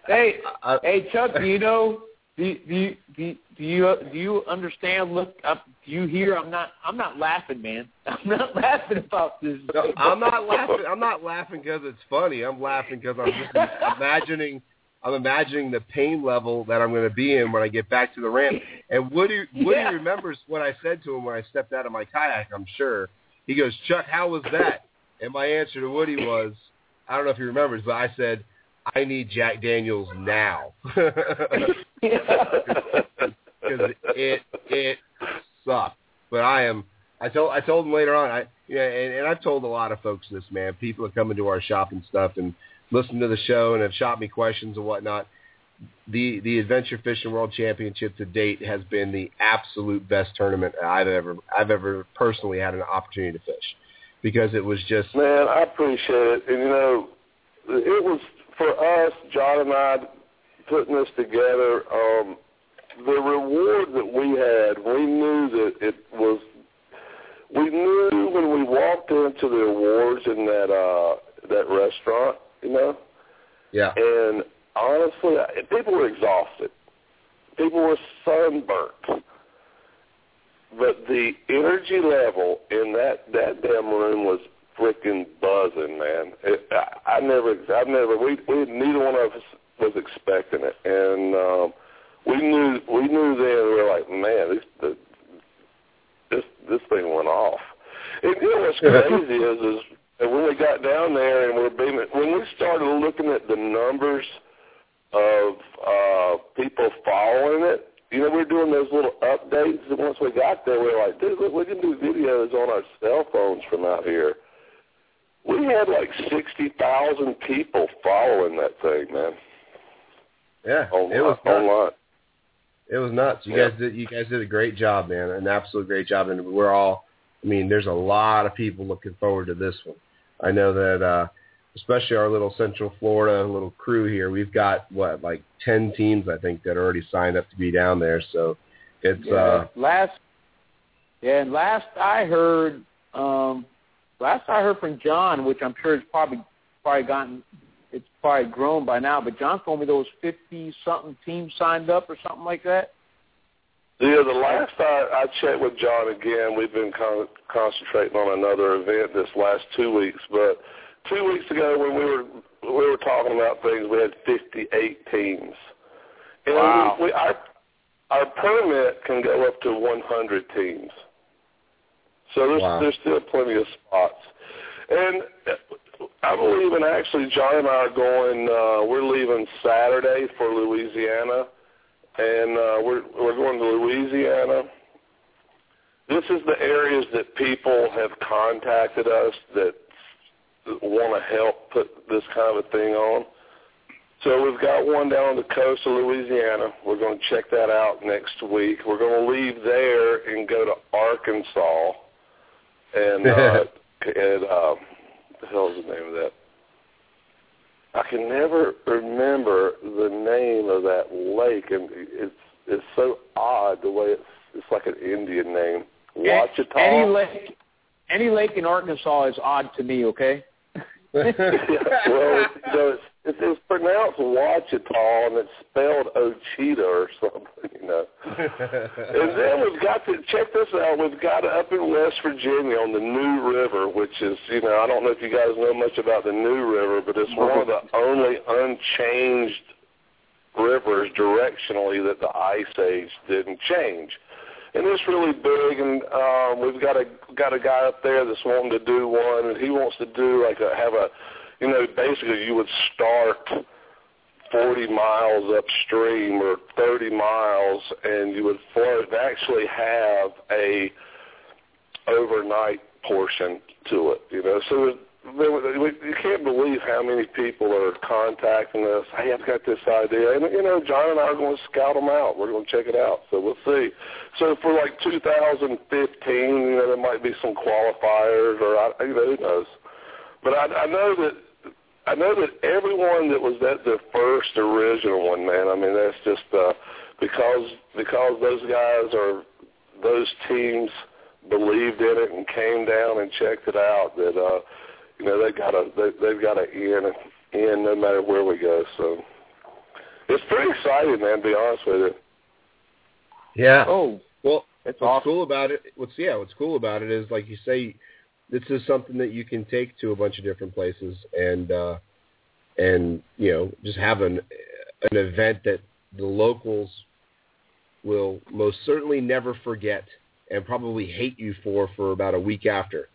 hey, I- hey Chuck, do you know? Do you, do you, do you, do you, do you understand? Look, up, do you hear? I'm not. I'm not laughing, man. I'm not laughing about this. No, I'm not laughing. I'm not laughing because it's funny. I'm laughing because I'm just imagining. I'm imagining the pain level that I'm going to be in when I get back to the ramp. And Woody, Woody Yeah. remembers what I said to him when I stepped out of my kayak. I'm sure. He goes, Chuck, how was that? And my answer to Woody was, I don't know if he remembers, but I said, I need Jack Daniels now. because it it sucked. But I am. I told I told him later on. I yeah, and, and I've told a lot of folks this, man. People that come into our shop and stuff and listen to the show and have shot me questions and whatnot. The the Adventure Fishing World Championship to date has been the absolute best tournament I've ever I've ever personally had an opportunity to fish because it was just Man, I appreciate it. And you know, it was for us, John and I, putting this together. Um, the reward that we had, we knew that it was. We knew when we walked into the awards in that uh that restaurant, you know, yeah and honestly, I- people were exhausted. People were sunburnt. But the energy level in that that damn room was freaking buzzing, man. It, I, I never, I've never, we, we, neither one of us was expecting it, and um, we knew, we knew then. We were like, man, this, the, this, this thing went off. And you know what's crazy is, is when we got down there and we're being, when we started looking at the numbers of uh, people following it, you know, we were doing those little updates, and once we got there, we were like, dude, look, we can do videos on our cell phones from out here. We had like 60,000 people following that thing, man. yeah On, it was nuts. online. It was nuts. You Yeah. guys did you guys did a great job, man. An absolute great job and we're all I mean, there's a lot of people looking forward to this one. I know that uh especially our little Central Florida little crew here, we've got what, like ten teams I think that already signed up to be down there. So it's yeah, uh last. Yeah, and last I heard, um, last I heard from John, which I'm sure it's probably probably gotten, it's probably grown by now. But John told me there was fifty something teams signed up or something like that. Yeah, the last I, I checked with John again, we've been con- concentrating on another event this last two weeks. But two weeks ago, when we were we were talking about things. We had 58 teams. And Wow. we, we, our our permit can go up to 100 teams. So there's Wow. there's still plenty of spots. And uh, I'm leaving. Actually, John and I are going. Uh, we're leaving Saturday for Louisiana, and uh, we're we're going to Louisiana. This is the areas that people have contacted us that want to help put this kind of a thing on. So we've got one down on the coast of Louisiana. We're going to check that out next week. We're going to leave there and go to Arkansas, and uh, and uh, the hell is the name of that? I can never remember the name of that lake, and it's it's so odd the way it's it's like an Indian name. Ouachita. Any lake, any lake in Arkansas is odd to me. Okay. yeah, well, you know, it's, it's, it's pronounced Ouachita, and it's spelled Ochita or something, you know. and then we've got to check this out. We've got up in West Virginia on the New River, which is, you know, I don't know if you guys know much about the New River, but it's one of the only unchanged rivers directionally that the ice age didn't change. And it's really big, and um, we've got a got a guy up there that's wanting to do one, and he wants to do like a have a, you know, basically you would start 40 miles upstream or 30 miles, and you would float actually have a overnight portion to it. You know, so you can't believe how many people are contacting us. Hey, I've got this idea, and you know, John and I are going to scout them out. We're going to check it out, so we'll see. So for like 2015, you know, there might be some qualifiers, or I, you know, who knows. But I, I know that I know that everyone that was at the first original one, man. I mean, that's just uh, because because those guys are those teams believed in it and came down and checked it out. That uh, you know they got a they, they've got an in in no matter where we go. So it's pretty exciting, man. To be honest with you. Yeah. Oh, Well, that's what's awesome. cool about it? What's yeah? What's cool about it is like you say, this is something that you can take to a bunch of different places and uh, and you know just have an an event that the locals will most certainly never forget and probably hate you for for about a week after.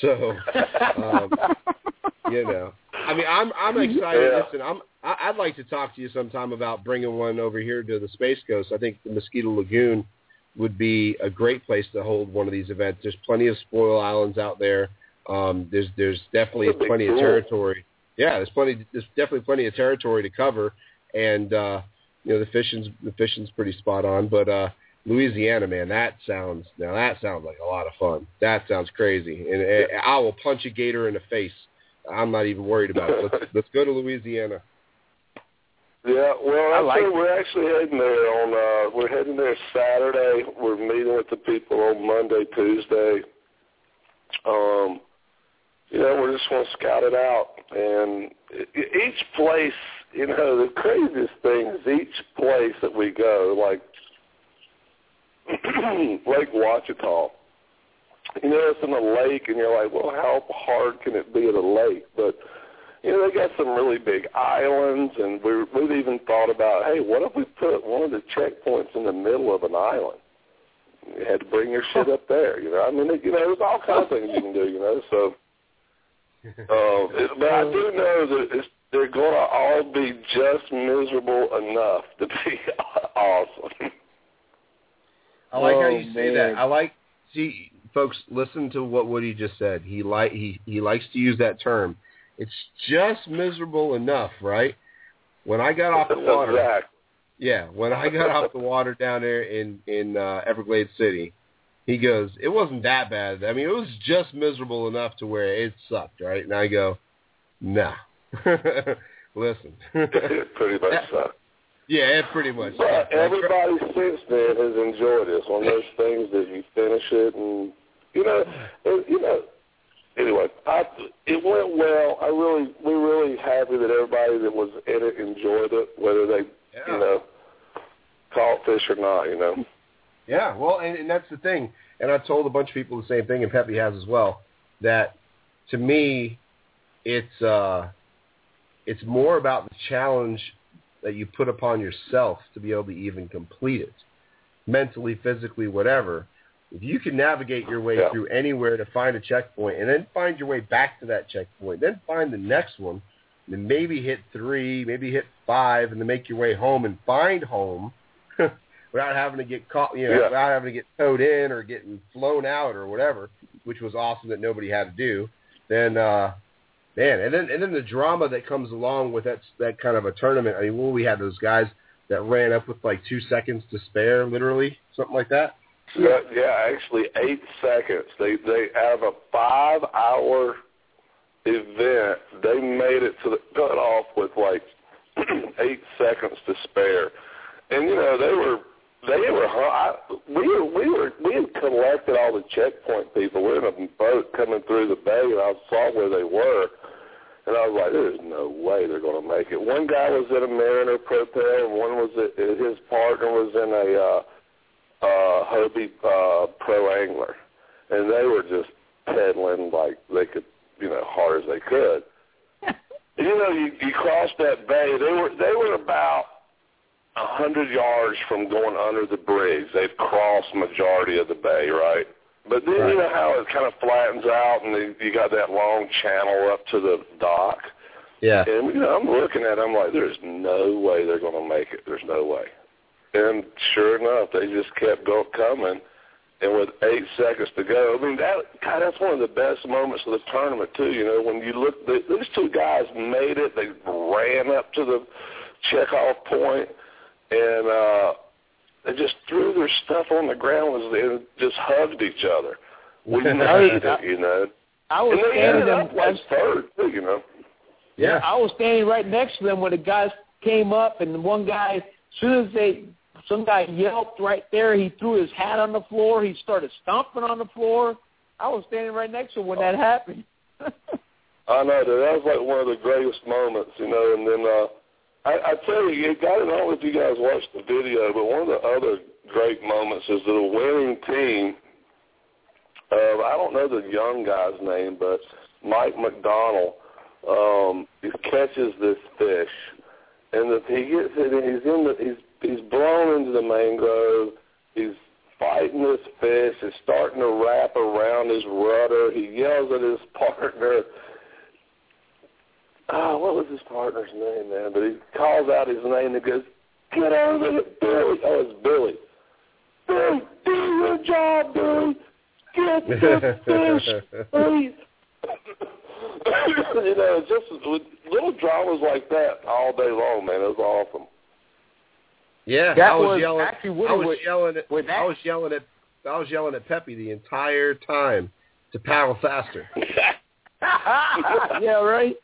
So um, you know, I mean, I'm I'm excited. Yeah. Listen, I'm I, I'd like to talk to you sometime about bringing one over here to the Space Coast. I think the Mosquito Lagoon would be a great place to hold one of these events. There's plenty of spoil islands out there. Um, there's there's definitely plenty of territory. Yeah, there's plenty. There's definitely plenty of territory to cover, and uh, you know the fishing's the fishing's pretty spot on. But uh, Louisiana, man, that sounds now that sounds like a lot of fun. That sounds crazy, and uh, I will punch a gator in the face. I'm not even worried about it. Let's let's go to Louisiana. Yeah, well, I like we're actually heading there on. uh We're heading there Saturday. We're meeting with the people on Monday, Tuesday. Um, you know, we're just going to scout it out, and each place, you know, the craziest thing is each place that we go, like Lake Ouachita. You know, it's in a lake, and you're like, well, how hard can it be at a lake? But you know, they got some really big islands, and we we've even thought about, hey, what if we put one of the checkpoints in the middle of an island? You had to bring your shit up there, you know. I mean, you know, there's all kinds of things you can do, you know. So, uh, it, but I do know that it's, they're going to all be just miserable enough to be awesome. I like how Oh, you say man. that. I like see folks listen to what Woody just said. He like he he likes to use that term. It's just miserable enough, right? When I got off the water, yeah, when I got off the water down there in in uh, Everglades City, he goes, "It wasn't that bad. I mean, it was just miserable enough to where it sucked, right?" And I go, "Nah, listen, it pretty much sucks. yeah, it pretty much." But sucked. everybody since then has enjoyed it. It's one of those things that you finish it, and you know, and, you know. Anyway, I, it went well. I really, we're really happy that everybody that was in it enjoyed it, whether they, Yeah. you know, caught fish or not. You know. Yeah, well, and, and that's the thing. And I told a bunch of people the same thing, and Pepe has as well. That to me, it's uh, It's more about the challenge that you put upon yourself to be able to even complete it, mentally, physically, whatever. If you can navigate your way Yeah. through anywhere to find a checkpoint, and then find your way back to that checkpoint, then find the next one, and then maybe hit three, maybe hit five, and then make your way home and find home without having to get caught, you know, Yeah. without having to get towed in or getting flown out or whatever, which was awesome that nobody had to do. Then, uh, man, and then and then the drama that comes along with that that kind of a tournament. I mean, well, we had those guys that ran up with like two seconds to spare, literally something like that. Yeah, yeah, actually eight seconds. They they out of a five hour event, they made it to the cutoff with like eight seconds to spare. And you know they were they were I, we were we were we had collected all the checkpoint people. We were in a boat coming through the bay, and I saw where they were. And I was like, "There's no way they're going to make it." One guy was in a Mariner Propel, and one was at, his partner was in a uh, uh, Hobie uh, Pro Angler, and they were just pedaling like they could, you know, hard as they could. you know, you, you cross that bay. They were they were about a hundred yards from going under the bridge. They've crossed majority of the bay, right? But then you know how it kind of flattens out, and you got that long channel up to the dock. Yeah. And you know, I'm looking at it, I'm like, there's no way they're going to make it. There's no way. And sure enough, they just kept go coming. And with eight seconds to go, I mean, that God, that's one of the best moments of the tournament too. You know, when you look, they, these two guys made it. They ran up to the checkoff point, and uh, they just threw their stuff on the ground and just hugged each other. We made it, you know. I was and they standing ended up like third, too, you know. Yeah. I was standing right next to them when the guys came up, and one guy, as soon as they, some guy yelped right there. He threw his hat on the floor. He started stomping on the floor. I was standing right next to him when that happened. I know that that was like one of the greatest moments, you know. And then uh, I, I tell you, you got to know if you guys watched the video, but one of the other great moments is the winning team. Uh, I don't know the young guy's name, but Mike McDonald. Um, he catches this fish, and the, he gets it. And he's in the. He's he's blown into the mangrove. He's fighting this fish. He's starting to wrap around his rudder. He yells at his partner. Oh, what was his partner's name, man? But he calls out his name and goes, "Get over it, Billy!" Oh, it's Billy. Billy, do your job, Billy. Get the fish, please. you know, just little dramas like that all day long, man. It was awesome. Yeah, That I was, was yelling. actually what I was was- yelling at. with that- I was yelling at. I was yelling at Peppy the entire time to paddle faster. yeah, right.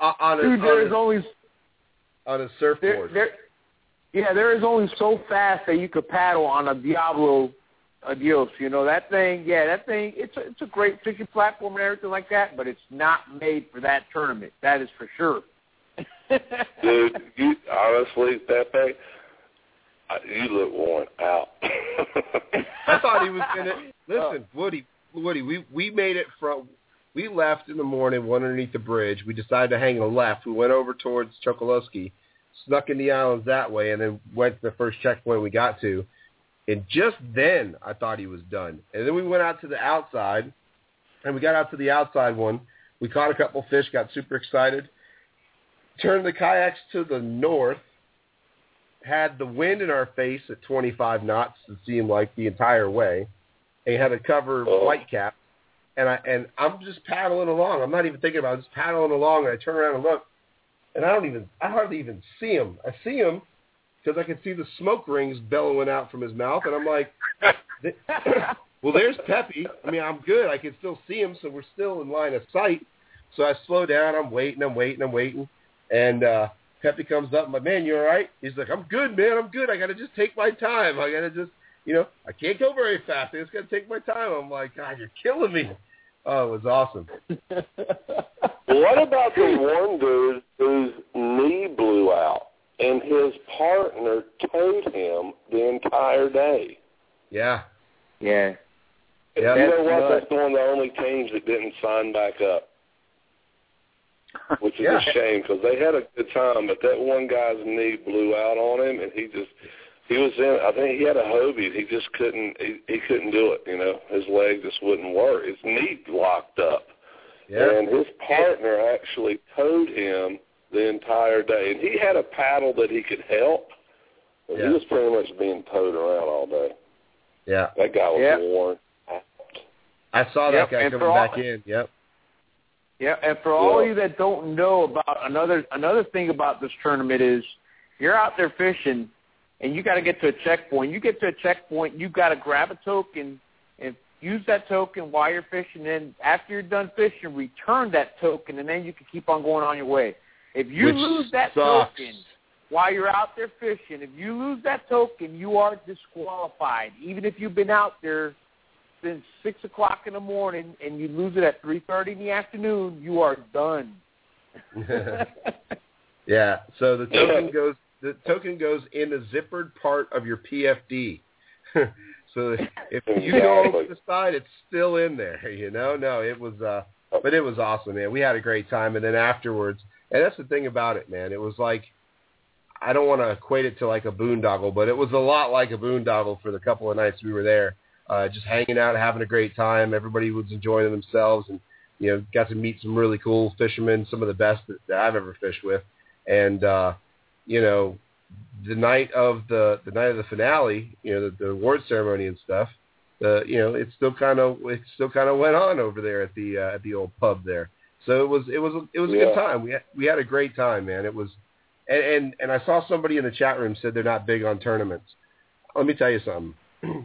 Uh, on a, Dude, there is on only a, on a there, surfboard. there, yeah, there is only so fast that you could paddle on a Diablo Adios. You know that thing. Yeah, that thing. It's a, it's a great fishing platform and everything like that, but it's not made for that tournament. That is for sure. Dude, you honestly, Pepe, you look worn out. I thought he was gonna listen, Woody. Woody, we we made it from. We left in the morning, went underneath the bridge. We decided to hang a left. We went over towards Chokoloskee, snuck in the islands that way, and then went to the first checkpoint we got to. And just then, I thought he was done. And then we went out to the outside, and we got out to the outside one. We caught a couple fish, got super excited. Turned the kayaks to the north, had the wind in our face at 25 knots, it seemed like the entire way, and had to cover Oh. white cap. And I and I'm just paddling along. I'm not even thinking about it. I'm just paddling along, and I turn around and look, and I don't even, I hardly even see him. I see him because I can see the smoke rings bellowing out from his mouth, and I'm like, well, there's Peppy. I mean, I'm good. I can still see him, so we're still in line of sight. So I slow down. I'm waiting. I'm waiting. I'm waiting. And uh, Peppy comes up. I'm like, man, you all right? He's like, I'm good, man. I'm good. I got to just take my time. I got to just, you know, I can't go very fast. I just got to take my time. I'm like, God, you're killing me. Oh, it was awesome. what about the one dude whose knee blew out and his partner towed him the entire day? Yeah. Yeah. you Yeah. know what? nuts. That's one of the only teams that didn't sign back up. which is Yeah. a shame because they had a good time. But that one guy's knee blew out on him, and he just he was in. I think he had a Hobie. He just couldn't. He, he couldn't do it. You know, his leg just wouldn't work. His knee locked up. Yeah. And his partner actually towed him the entire day. And he had a paddle that he could help. But Yeah. He was pretty much being towed around all day. Yeah. That guy was Yep. worn. I saw that Yep, guy coming for all- back in. Yep. Yeah, and for all Yeah. you that don't know about another another thing about this tournament is you're out there fishing and you got to get to a checkpoint. You get to a checkpoint, you got to grab a token and use that token while you're fishing. Then after you're done fishing, return that token, and then you can keep on going on your way. If you Which lose that sucks. token while you're out there fishing, if you lose that token, you are disqualified. Even if you've been out there since six o'clock in the morning and you lose it at three thirty in the afternoon, you are done. yeah. So the token goes the token goes in the zippered part of your PFD. so if you go over the side, it's still in there. You know, no, it was. uh But it was awesome, man. We had a great time, and then afterwards, and that's the thing about it, man. It was like. I don't want to equate it to like a boondoggle, but it was a lot like a boondoggle for the couple of nights we were there. Uh, just hanging out, having a great time. Everybody was enjoying themselves, and you know, got to meet some really cool fishermen, some of the best that, that I've ever fished with. And uh, you know, the night of the the night of the finale, you know, the, the award ceremony and stuff. The you know, it still kind of it still kind of went on over there at the uh, at the old pub there. So it was it was it was a good time. We had, we had a great time, man. It was, and, and and I saw somebody in the chat room said they're not big on tournaments. Let me tell you something.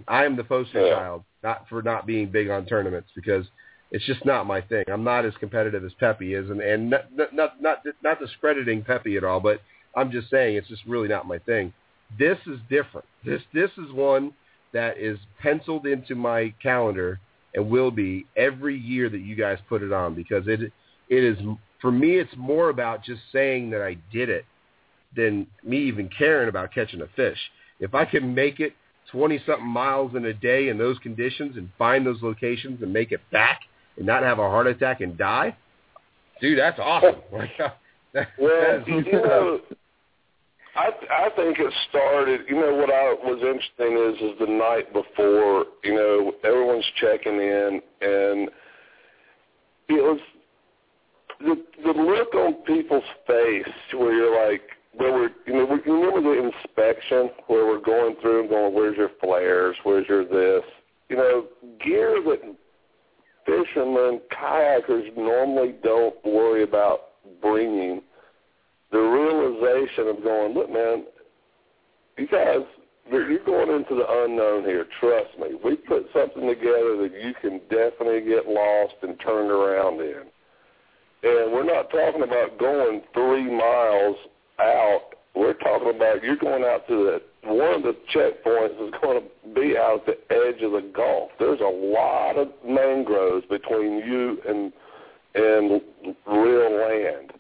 I am the poster Yeah. child not for not being big on tournaments because it's just not my thing. I'm not as competitive as Pepe is, and and not not not not, discrediting Pepe at all, but I'm just saying it's just really not my thing. This is different. This this is one that is penciled into my calendar and will be every year that you guys put it on because it it is for me it's more about just saying that I did it than me even caring about catching a fish. If I can make it 20 something miles in a day in those conditions and find those locations and make it back and not have a heart attack and die, dude, that's awesome. Like, uh, Well, you know, I I think it started. You know what I was interesting is is the night before. You know, everyone's checking in, and it was the the look on people's face where you're like, where we're you know, you remember the inspection where we're going through and going, where's your flares, where's your this, you know, gear that fishermen, kayakers normally don't worry about bringing the realization of going, look, man, you guys, you're going into the unknown here. Trust me. We put something together that you can definitely get lost and turned around in. And we're not talking about going three miles out. We're talking about you're going out to the one of the checkpoints is going to be out at the edge of the Gulf. There's a lot of mangroves between you and and real land.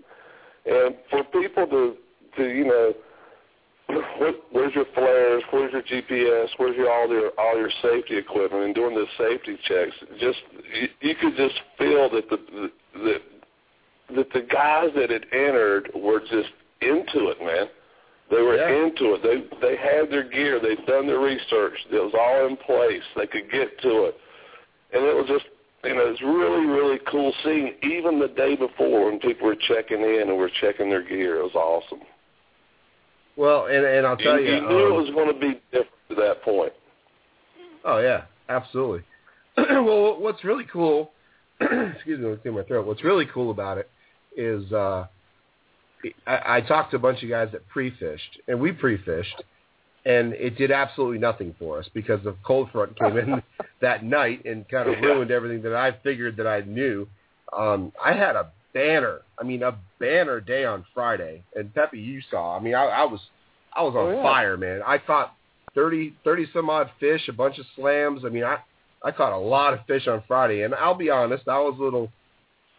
And for people to to you know, where's your flares? Where's your GPS? Where's your all your all your safety equipment? And doing the safety checks, just you, you could just feel that the that that the guys that had entered were just into it, man. They were Yeah. into it. They they had their gear. They'd done their research. It was all in place. They could get to it, and it was just you know it's really really cool seeing even the day before when people were checking in and were checking their gear. It was awesome. well, and and I'll tell you, you, you knew um, it was going to be different to that point. Oh yeah, absolutely. well, what's really cool, excuse me, let me clear my throat. What's really cool about it is uh, I, I talked to a bunch of guys that pre-fished, and we pre-fished, and it did absolutely nothing for us because the cold front came in that night and kind of ruined everything that I figured that I knew. Um, I had a banner, I mean a banner day on Friday, and Pepe, you saw. I mean, I, I was I was on Oh, yeah. fire, man. I caught 30, 30 some odd fish, a bunch of slams. I mean, I I caught a lot of fish on Friday, and I'll be honest, I was a little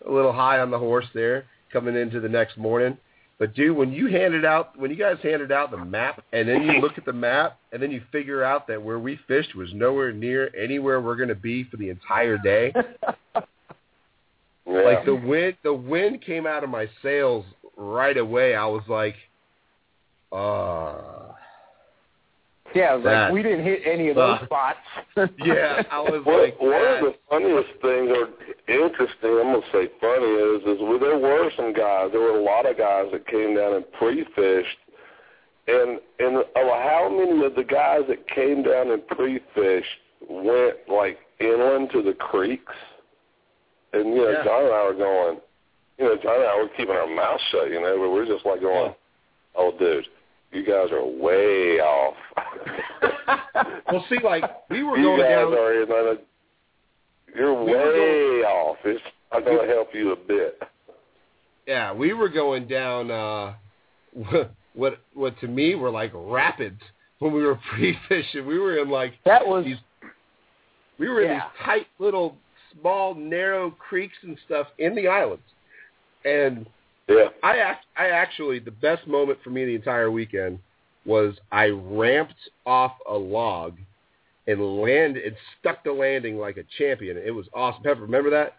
a little high on the horse there coming into the next morning. But dude, when you handed out when you guys handed out the map, and then you look at the map, and then you figure out that where we fished was nowhere near anywhere we're going to be for the entire day. Yeah, Like the wind, the wind came out of my sails right away. I was like, uh Yeah, That- like we didn't hit any of those Uh, spots. yeah, I was One, like, one of the funniest things, or interesting, I'm gonna say funny, is is well, there were some guys. There were a lot of guys that came down and pre-fished, and and of how many of the guys that came down and pre-fished went like inland to the creeks, and you know, Yeah. John and I were going, you know, John and I were keeping our mouth shut, you know, but we're just like going, oh, dude, you guys are way off. well, see, like we were you going guys down. are in a, you're We were way off. It's not going to help you a bit. Yeah, we were going down uh what what to me were like rapids when we were pre-fishing. We were in like that was these we were in Yeah. these tight little small narrow creeks and stuff in the islands. And Yeah. I act, I actually the best moment for me the entire weekend was I ramped off a log and landed and stuck the landing like a champion. It was awesome. Pepper, remember that?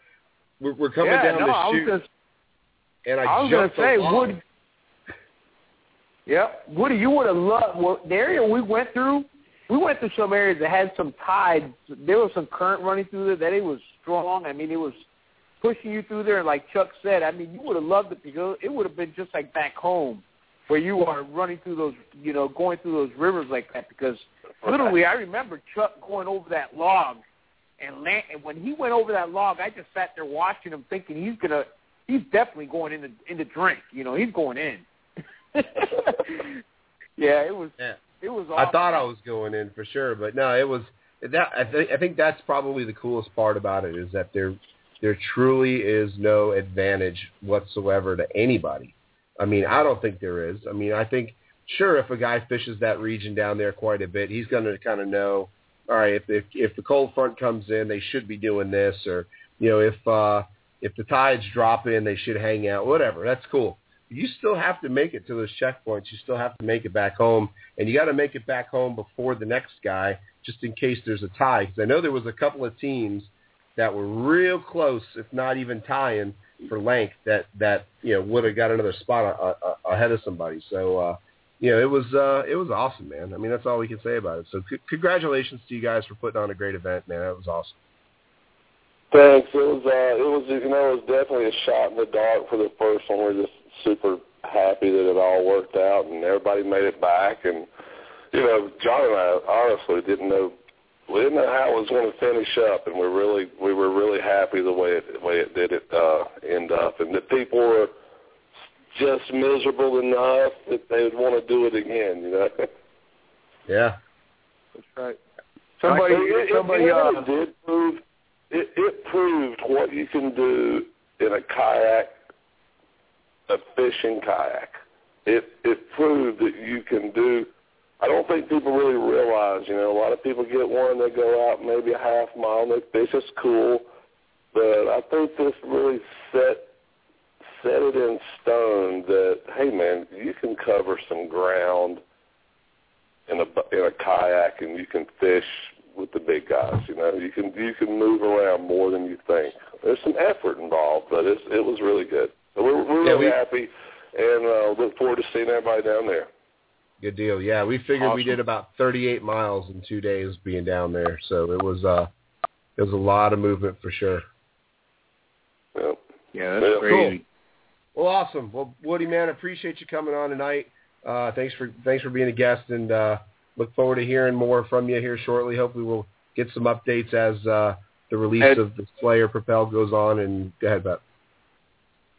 We're, we're coming yeah, down no, the I chute, gonna, and I, I was gonna jumped the say, log. Woody. Yep, Woody, you would have loved well, the area we went through. We went through some areas that had some tides. There was some current running through there that it was strong. I mean, it was pushing you through there. And like Chuck said, I mean, you would have loved it because it would have been just like back home, where you are running through those, you know, going through those rivers like that. Because literally, I remember Chuck going over that log, and, land, and when he went over that log, I just sat there watching him, thinking he's gonna, he's definitely going in the in the drink. You know, he's going in. yeah, it was. Yeah. It was. I thought I was going in for sure, but no, it was that. I think I think that's probably the coolest part about it is that there there truly is no advantage whatsoever to anybody. I mean, I don't think there is. I mean, I think sure if a guy fishes that region down there quite a bit, he's going to kind of know. All right, if if if the cold front comes in, they should be doing this, or you know, if uh if the tides drop in, they should hang out. Whatever, that's cool. You still have to make it to those checkpoints. You still have to make it back home, and you got to make it back home before the next guy, just in case there's a tie. Because I know there was a couple of teams that were real close, if not even tying for length, that that you know would have got another spot a, a, ahead of somebody. So uh, you know it was uh, it was awesome, man. I mean that's all we can say about it. So c- congratulations to you guys for putting on a great event, man. That was awesome. Thanks. It was uh, it was you know it was definitely a shot in the dark for the first one. We're just super happy that it all worked out and everybody made it back. And you know, John and I honestly didn't know we didn't know how it was going to finish up, and we really we were really happy the way it the way it did it uh, end up, and the people were just miserable enough that they would want to do it again. You know. Yeah. That's right. Somebody, it, it, somebody. it uh, really did prove it, it proved what you can do in a kayak, a fishing kayak. It it proved that you can do. I don't think people really realize. You know, a lot of people get one, they go out maybe a half mile, they fish. It's cool, but I think this really set set it in stone that hey man, you can cover some ground in a in a kayak and you can fish with the big guys. You know, you can you can move around more than you think. There's some effort involved, but it's it was really good. So we're we're Yeah, really we- happy, and uh, look forward to seeing everybody down there. Good deal. Yeah, we figured we did about 38 miles in two days being down there, so it was uh it was a lot of movement for sure. Yeah, yeah, that's crazy. Well, awesome. Well, Woody, man, appreciate you coming on tonight. Uh, thanks for thanks for being a guest, and uh, look forward to hearing more from you here shortly. Hopefully, we'll get some updates as uh, the release Ed- of the Slayer Propel goes on. And go ahead, Beth.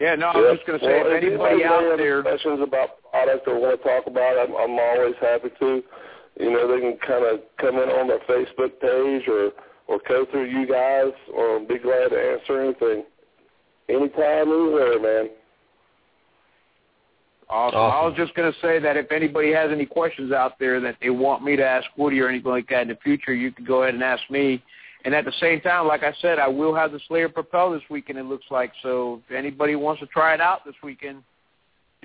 Yeah, no, I was just going to say, well, if anybody may out have there, questions about product or want to talk about, I'm, I'm always happy to. You know, they can kind of come in on their Facebook page or or go through you guys, or be glad to answer anything. Anytime, anywhere, man. awesome. I was just going to say that if anybody has any questions out there that they want me to ask Woody or anything like that in the future, you can go ahead and ask me. And at the same time, like I said, I will have the Slayer Propel this weekend. It looks like so. If anybody wants to try it out this weekend,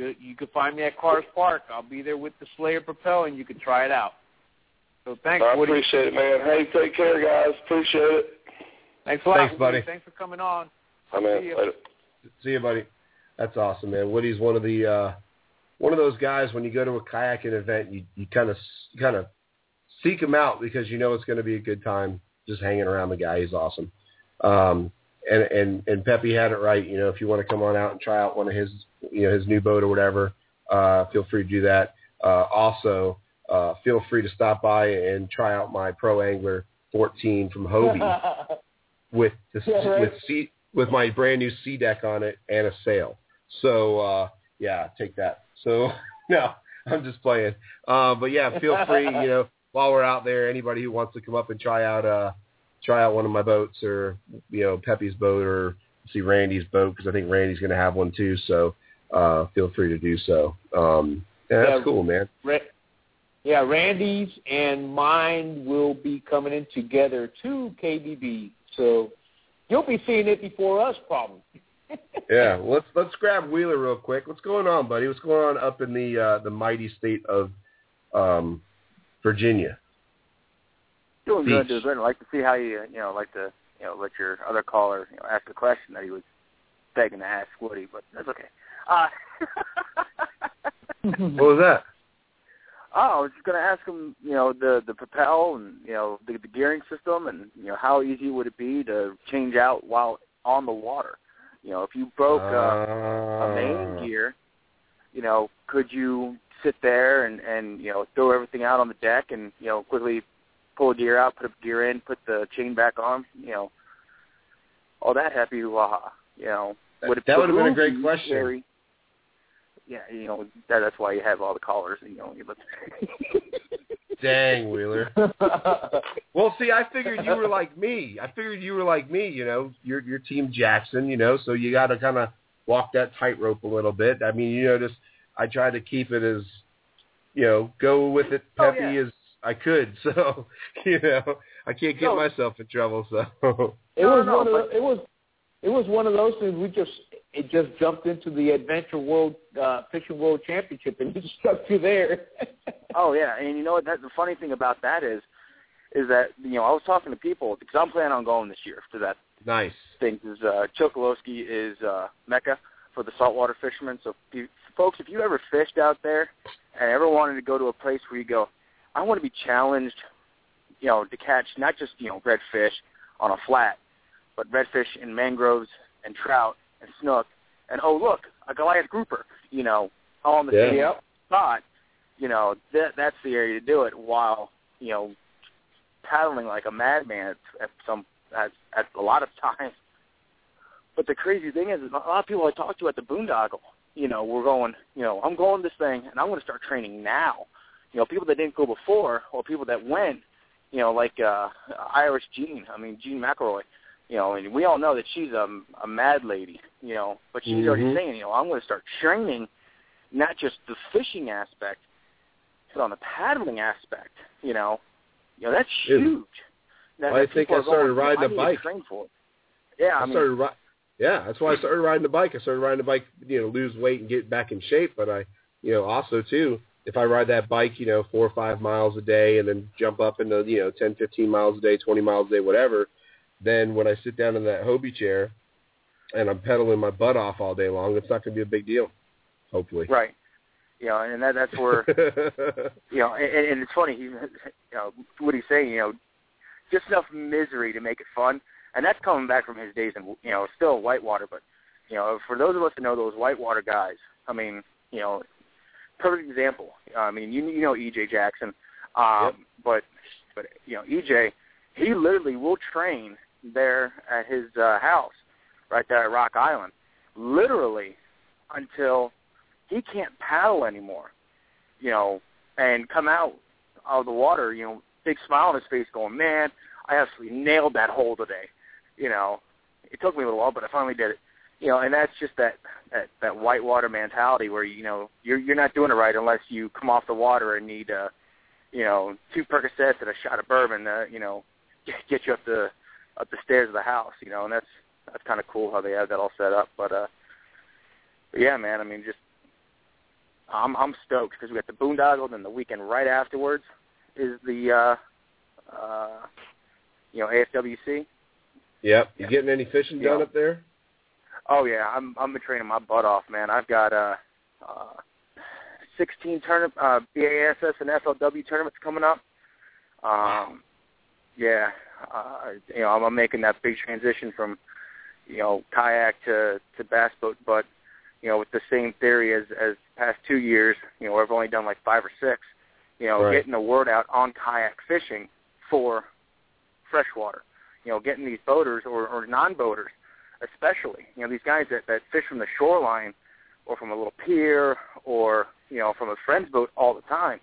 you, you can find me at Kars Park. I'll be there with the Slayer Propel, and you can try it out. So thanks, I Woody. appreciate it, man. Hey, take care, guys. Appreciate it. Thanks a lot, Thanks, buddy. Thanks for coming on. I mean, See ya. later. See you, buddy. That's awesome, man. Woody's one of the uh, one of those guys. When you go to a kayaking event, you you kind of kind of seek him out because you know it's going to be a good time just hanging around the guy. He's awesome. Um, and and and Pepe had it right. You know, if you want to come on out and try out one of his you know his new boat or whatever, uh, feel free to do that. Uh, also, uh, feel free to stop by and try out my Pro Angler 14 from Hobie with the Yeah, right. with sea with my brand new sea deck on it and a sail. So uh yeah, take that. So no, I'm just playing. Uh, but yeah, feel free, you know, while we're out there, anybody who wants to come up and try out uh try out one of my boats or you know Pepe's boat or see Randy's boat because I think Randy's going to have one too. So uh feel free to do so. Um yeah, that's Yeah. cool, man. Ra- yeah, Randy's and mine will be coming in together to KBB. So you'll be seeing it before us, probably. Yeah, let's let's grab Wheeler real quick. What's going on, buddy? What's going on up in the uh, the mighty state of um, Virginia? Doing good, doing good. I'd like to see how you, you know, like to, you know, let your other caller, you know, ask a question that he was begging to ask Woody, but that's okay. Uh, What was that? oh, I was just going to ask him, you know, the the propel and you know the, the gearing system, and you know how easy would it be to change out while on the water? You know, if you broke uh, a main gear, you know, could you sit there and and you know throw everything out on the deck and you know quickly pull a gear out, put a gear in, put the chain back on, you know, all that happy hoo-ha, you know. Would That would have been a great question. very- yeah, you know that, that's why you have all the callers. You know, you look. Dang, Wheeler. Well, see, I figured you were like me. I figured you were like me. You know, you're you're Team Jackson. You know, so you got to kind of walk that tightrope a little bit. I mean, you know, just I tried to keep it as, you know, go with it Oh, peppy yeah. as I could. So, you know, I can't get No. myself in trouble. So, It was no, one of but- the, it was it was one of those things. We just it just jumped into the Adventure World uh, Fishing World Championship and it stuck to there. Oh yeah, and you know what? That, the funny thing about that is, is that you know I was talking to people because I'm planning on going this year to that nice. thing. Is uh, Chokoloskee is uh, mecca for the saltwater fishermen. So, if you, folks, if you ever fished out there and ever wanted to go to a place where you go, I want to be challenged, you know, to catch not just you know redfish on a flat, but redfish in mangroves and trout and snook, and oh look, a Goliath grouper, you know, all on the Yeah. same spot. You know, that that's the area to do it while you know paddling like a madman at, at some at, at a lot of times. But the crazy thing is, is a lot of people I talk to at the boondoggle, you know, we're going, you know, I'm going this thing and I'm going to start training now. You know, people that didn't go before or people that went, you know, like uh Irish Jean, I mean Jean McElroy, you know, and we all know that she's a, a mad lady, you know, but she's already Mhm. saying, you know, I'm going to start training not just the fishing aspect, but on the paddling aspect, you know. You know, that's huge. That, I that think I going, started "You know, riding a bike." Train for it. Yeah, I, I mean, started ri- yeah, that's why I started riding the bike. I started riding the bike, you know, lose weight and get back in shape. But I, you know, also too, if I ride that bike, you know, four or five miles a day, and then jump up into you know ten, fifteen miles a day, twenty miles a day, whatever, then when I sit down in that Hobie chair and I'm pedaling my butt off all day long, it's not going to be a big deal. Hopefully. right. You know, and that that's where you know, and, and it's funny. He, you know, what he's saying, you know, just enough misery to make it fun, and that's coming back from his days in, you know, still whitewater. But you know, for those of us that know those whitewater guys, I mean, you know, perfect example. I mean, you you know EJ Jackson, um, Yep. but but you know EJ, he literally will train there at his uh, house, right there at Rock Island, literally until he can't paddle anymore, you know, and come out of the water, you know, big smile on his face, going, "Man, I absolutely nailed that hole today." You know, it took me a little while, but I finally did it. You know, and that's just that that that whitewater mentality where you know you're you're not doing it right unless you come off the water and need uh, you know, two Percocets and a shot of bourbon, uh, you know, get, you up the up the stairs of the house. You know, and that's that's kind of cool how they have that all set up. But uh, but yeah, man, I mean, just I'm I'm stoked because we got the boondoggle, then the weekend right afterwards is the uh, uh, you know AFWC. Yep. You getting any fishing done up there? Oh yeah, I'm I'm been training my butt off, man. I've got uh, uh 16 tournament uh BASS and FLW tournaments coming up. Um yeah, uh you know, I'm, I'm making that big transition from you know, kayak to to bass boat, but you know, with the same theory as as past 2 years, you know, I've only done like 5 or 6, you know, Right. getting the word out on kayak fishing for freshwater. You know, getting these boaters or, or non-boaters, especially, you know, these guys that, that fish from the shoreline or from a little pier or, you know, from a friend's boat all the time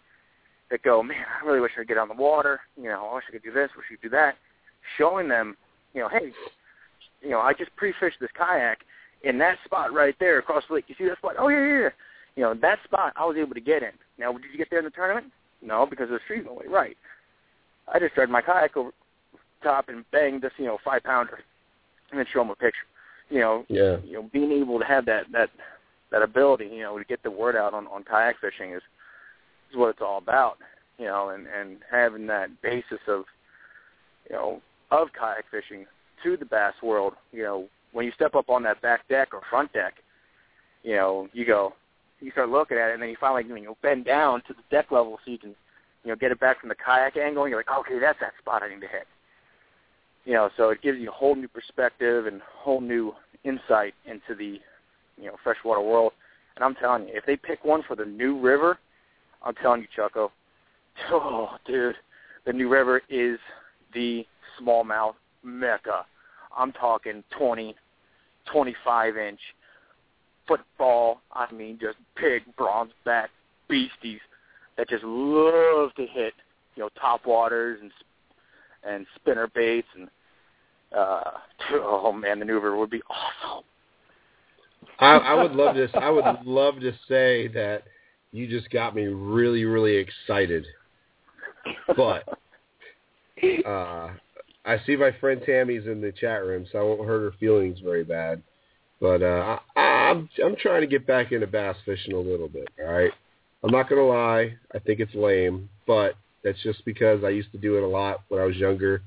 that go, man, I really wish I could get on the water. You know, I wish I could do this, wish I could do that. Showing them, you know, hey, you know, I just pre-fished this kayak in that spot right there across the lake. You see that spot? Oh, yeah, yeah, yeah. You know, that spot I was able to get in. Now, did you get there in the tournament? No, because of the street in the way. Right. I just started my kayak over top and banged this, you know, five pounder, and then show them a picture. You know, Yeah. you know, being able to have that that that ability, you know, to get the word out on on kayak fishing is is what it's all about. You know, and and having that basis of, you know, of kayak fishing to the bass world. You know, when you step up on that back deck or front deck, you know, you go, you start looking at it, and then you finally you know bend down to the deck level so you can, you know, get it back from the kayak angle. And you're like, okay, that's that spot I need to hit. You know, so it gives you a whole new perspective and whole new insight into the, you know, freshwater world. And I'm telling you, if they pick one for the New River, I'm telling you, Chucko, oh, dude, the New River is the smallmouth mecca. I'm talking 20, 25 inch football. I mean, just big bronze back beasties that just love to hit, you know, top waters and and spinner baits and uh oh man, the New River would be awesome. I, I would love to. I would love to say that you just got me really, really excited. But uh, I see my friend Tammy's in the chat room, so I won't hurt her feelings very bad. But uh, I, I'm I'm trying to get back into bass fishing a little bit. All right, I'm not gonna lie. I think it's lame, but that's just because I used to do it a lot when I was younger,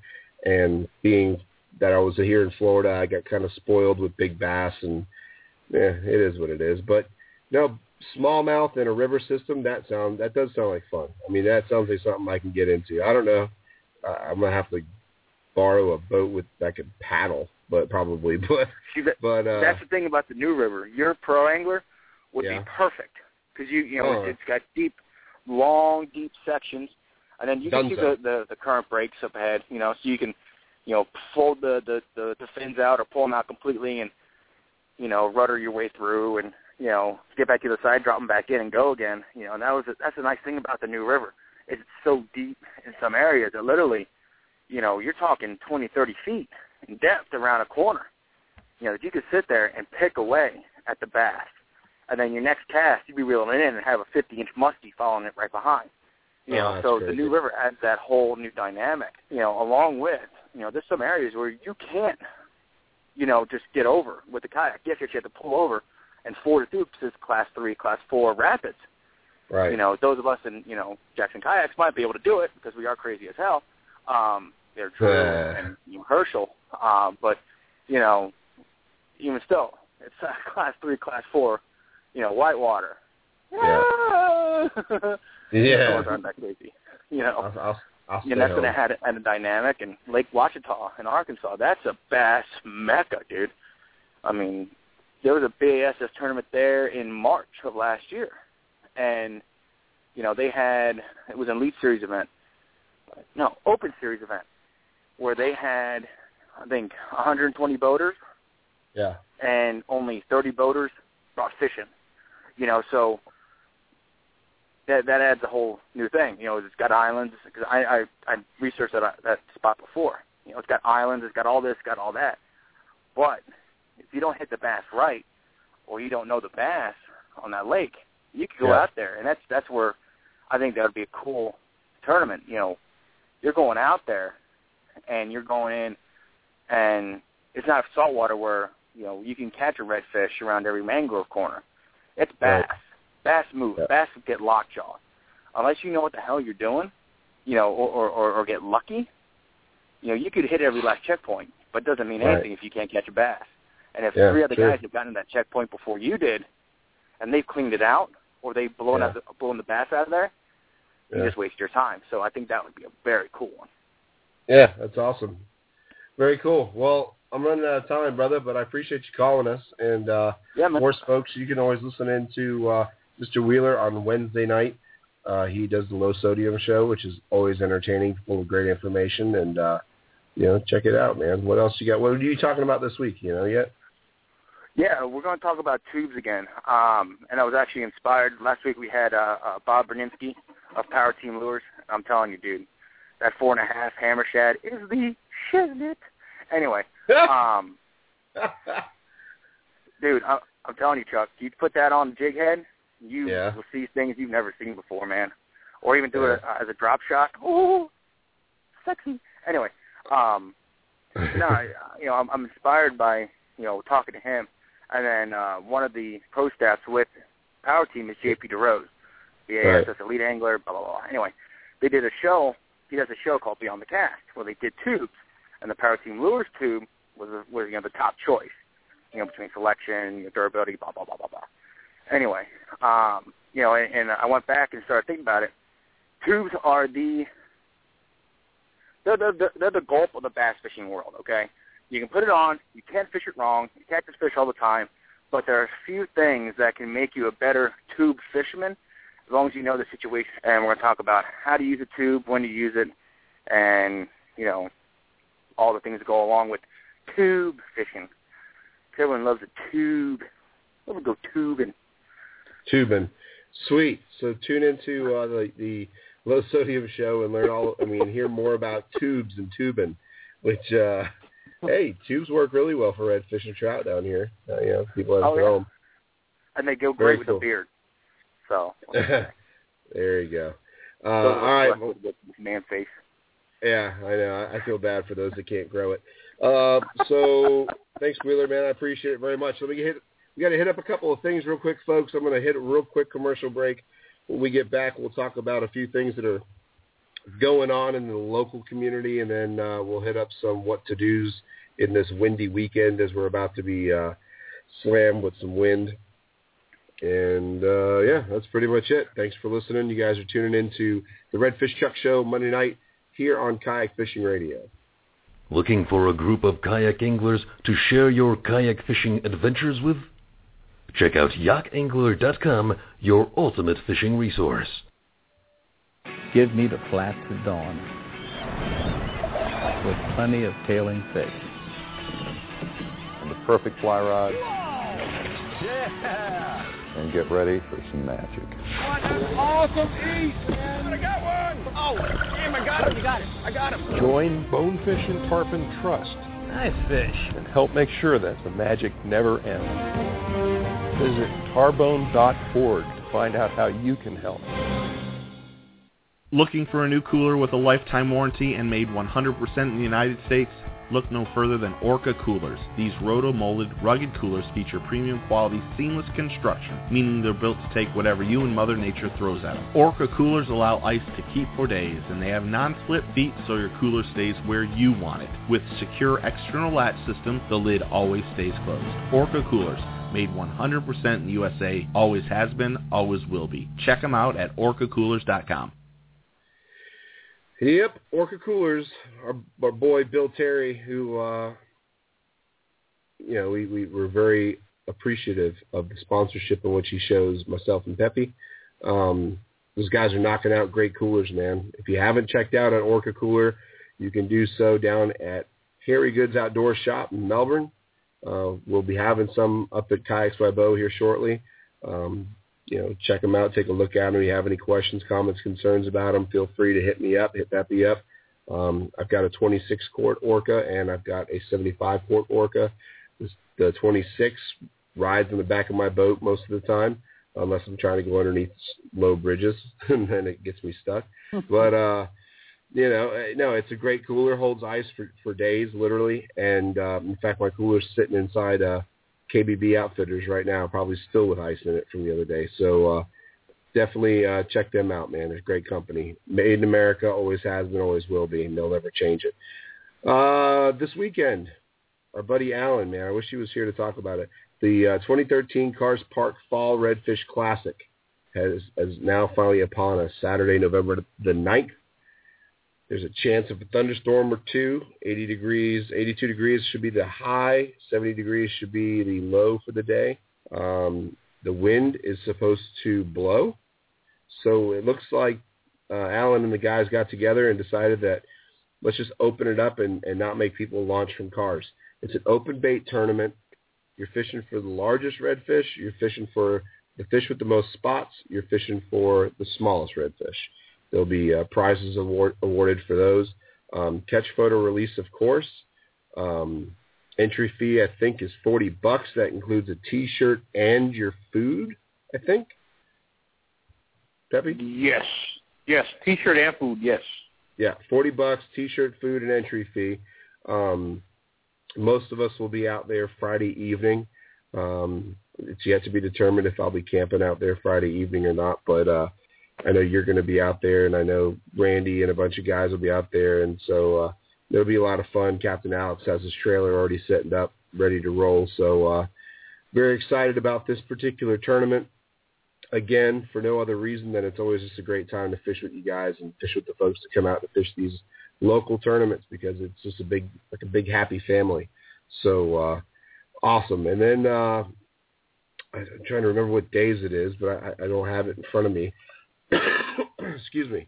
and being that I was here in Florida, I got kind of spoiled with big bass, and yeah, it is what it is. But no, smallmouth in a river system that sound that does sound like fun. I mean, that sounds like something I can get into. I don't know. Uh, I'm gonna have to borrow a boat with that could paddle, but probably. But See, that, but uh, that's the thing about the New River. Your pro angler would Yeah. be perfect because you you know Oh. it's, it's got deep, long, deep sections, and then you can see the, the the current breaks up ahead. You know, so you can you know fold the the the, the fins out or pull them out completely and you know rudder your way through and you know get back to the side, drop them back in, and go again. You know, and that was that's the nice thing about the New River. It's so deep in some areas that literally, you know, you're talking 20, 30 feet in depth around a corner you know, that you could sit there and pick away at the bass, and then your next cast you'd be reeling it in and have a 50 inch muskie following it right behind. You Oh, know, that's so the. New River adds that whole new dynamic. You know, along with you know, there's some areas where you can't, you know, just get over with the kayak. Yes, you have to pull over and ford through because it's class three, class four rapids. right. You know, those of us in you know Jackson kayaks might be able to do it because we are crazy as hell. Um, they're Drew Yeah. and you know, Herschel, um, but you know, even still, it's uh, class three, class four, you know, whitewater. Yeah. Yeah. Those aren't that crazy. You know, I'll, I'll, I'll and that's home. going to add, add a dynamic. And Lake Ouachita in Arkansas, that's a bass mecca, dude. I mean, there was a BASS tournament there in March of last year, and you know they had it was an Elite Series event, no Open Series event, where they had I think 120 boaters Yeah. and only 30 boaters brought fishing. You know, so that that adds a whole new thing. You know, it's got islands. Cause I I I researched that that spot before. You know, it's got islands. It's got all this. Got all that. But if you don't hit the bass right, or you don't know the bass on that lake, you could go Yeah. out there, and that's that's where I think that would be a cool tournament. You know, you're going out there, and you're going in, and it's not saltwater where you know you can catch a redfish around every mangrove corner. It's bass. Bass move. Yeah. Bass get lockjaw. Unless you know what the hell you're doing, you know, or, or, or, or get lucky, you know, you could hit every last checkpoint, but it doesn't mean Right. anything if you can't catch a bass. And if Yeah, three other sure. guys have gotten to that checkpoint before you did, and they've cleaned it out, or they've blown Yeah. out the, blown the bass out of there, you just waste your time. So I think that would be a very cool one. Yeah, that's awesome. Very cool. Well, I'm running out of time, brother, but I appreciate you calling us. And uh, Yeah, man. more folks, you can always listen in to uh, Mr. Wheeler on Wednesday night. Uh, he does the low sodium show, which is always entertaining, full of great information. And uh, you know, check it out, man. What else you got? What are you talking about this week? You know yet? Yeah, we're going to talk about tubes again. Um, and I was actually inspired. Last week we had uh, uh, Bob Berninski of Power Team Lures. I'm telling you, dude, that four and a half hammer shad is the shit. Anyway, um, dude, I, I'm telling you, Chuck, you put that on the jig head, you Yeah. will see things you've never seen before, man. Or even do Yeah. it as a drop shot. Oh, sexy. Anyway, um, no, I, you know, I'm, I'm inspired by you know talking to him, and then uh, one of the pro staffs with Power Team is JP DeRose, the Right. Elite angler. Blah blah blah. Anyway, they did a show. He does a show called Beyond the Cast where they did tubes, and the Power Team lures tube was was you know the top choice, you know between selection, you know, durability, blah blah blah blah blah. Anyway, um, you know, and, and I went back and started thinking about it. Tubes are the they're the they're the gulp of the bass fishing world. Okay, you can put it on, you can't fish it wrong, you catch this fish all the time, but there are a few things that can make you a better tube fisherman as long as you know the situation. And we're going to talk about how to use a tube, when to use it, and you know all the things that go along with tube fishing. Everyone loves a tube. Let me go tubing. Tubing. Sweet. So tune into uh, the, the low sodium show and learn all. I mean, hear more about tubes and tubing, which uh, hey, tubes work really well for redfish and trout down here. Uh, you know, people have Oh, throw yeah. 'em. And they go Very great cool. with a beard. So there you go. Uh, all right. man face. Yeah, I know. I I feel bad for those that can't grow it. Uh, so thanks, Wheeler, man. I appreciate it very much. Let me hit. We got to hit up a couple of things real quick, folks. I'm going to hit a real quick commercial break. When we get back, we'll talk about a few things that are going on in the local community, and then uh, we'll hit up some what to dos in this windy weekend as we're about to be uh, slammed with some wind. And uh, yeah, that's pretty much it. Thanks for listening. You guys are tuning into the Redfish Chuck Show Monday night here on Kayak Fishing Radio. Looking for a group of kayak anglers to share your kayak fishing adventures with? Check out yakangler.com, your ultimate fishing resource. Give me the flats at dawn with plenty of tailing fish. And the perfect fly rod. Yeah! And get ready for some magic. Awesome east, man! I got one! Oh, damn, I got him! You got it. I got him. Join Bonefish and Tarpon Trust Nice fish. and help make sure that the magic never ends. Visit tarbone.org to find out how you can help. Looking for a new cooler with a lifetime warranty and made 100% in the United States? Look no further than Orca coolers. These roto-molded, rugged coolers feature premium quality, seamless construction, meaning they're built to take whatever you and Mother Nature throws at them. Orca coolers allow ice to keep for days, and they have non-slip feet so your cooler stays where you want it. With secure external latch system, the lid always stays closed. Orca coolers, made 100% in the USA, always has been, always will be. Check them out at orcacoolers.com. Yep, Orca Coolers, our, our boy Bill Terry, who, uh, you know, we, we were very appreciative of the sponsorship in which he shows myself and Peppy. Um, those guys are knocking out great coolers, man. If you haven't checked out an Orca Cooler, you can do so down at Harry Goode's Outdoor Shop in Melbourne. Uh, we'll be having some up at Kayaks by Bo here shortly. Um, you know, check them out, take a look at them. If you have any questions, comments, concerns about them, feel free to hit me up, hit Peppy up. Um, I've got a 26 quart Orca and I've got a 75 quart Orca. This, the 26 rides in the back of my boat most of the time, unless I'm trying to go underneath low bridges, and then it gets me stuck. but uh, you know, uh, no, it's a great cooler. Holds ice for for days, literally. And um, in fact, my cooler's sitting inside uh, KBB Outfitters right now, probably still with ice in it from the other day. So uh, definitely uh, check them out, man. They're a great company. Made in America, always has been, always will be, and they'll never change it. Uh, this weekend, our buddy Alan, man. I wish he was here to talk about it. The uh, 2013 Kars Park Fall Redfish Classic has is now finally upon us. Saturday, November the 9th. There's a chance of a thunderstorm or two. 80 degrees, 82 degrees should be the high. 70 degrees should be the low for the day. Um, the wind is supposed to blow. So it looks like uh, Alan and the guys got together and decided that let's just open it up and, and not make people launch from Kars. It's an open bait tournament. You're fishing for the largest redfish. You're fishing for the fish with the most spots. You're fishing for the smallest redfish. There'll be uh, prizes award, awarded for those. Um, catch photo release, of course. Um, entry fee, I think, is 40 bucks. That includes a T-shirt and your food, I think. Peppy? Yes. Yes. T-shirt and food, yes. Yeah, 40 bucks, T-shirt, food, and entry fee. Um, most of us will be out there Friday evening. Um, it's yet to be determined if I'll be camping out there Friday evening or not, but uh, I know you're going to be out there, and I know Randy and a bunch of guys will be out there, and so uh, it'll be a lot of fun. Captain Alex has his trailer already setting up, ready to roll, so uh, very excited about this particular tournament. Again, for no other reason than it's always just a great time to fish with you guys and fish with the folks that come out and fish these local tournaments because it's just a big, like a big happy family. So uh, awesome. And then uh, I'm trying to remember what days it is, but I, I don't have it in front of me. Excuse me.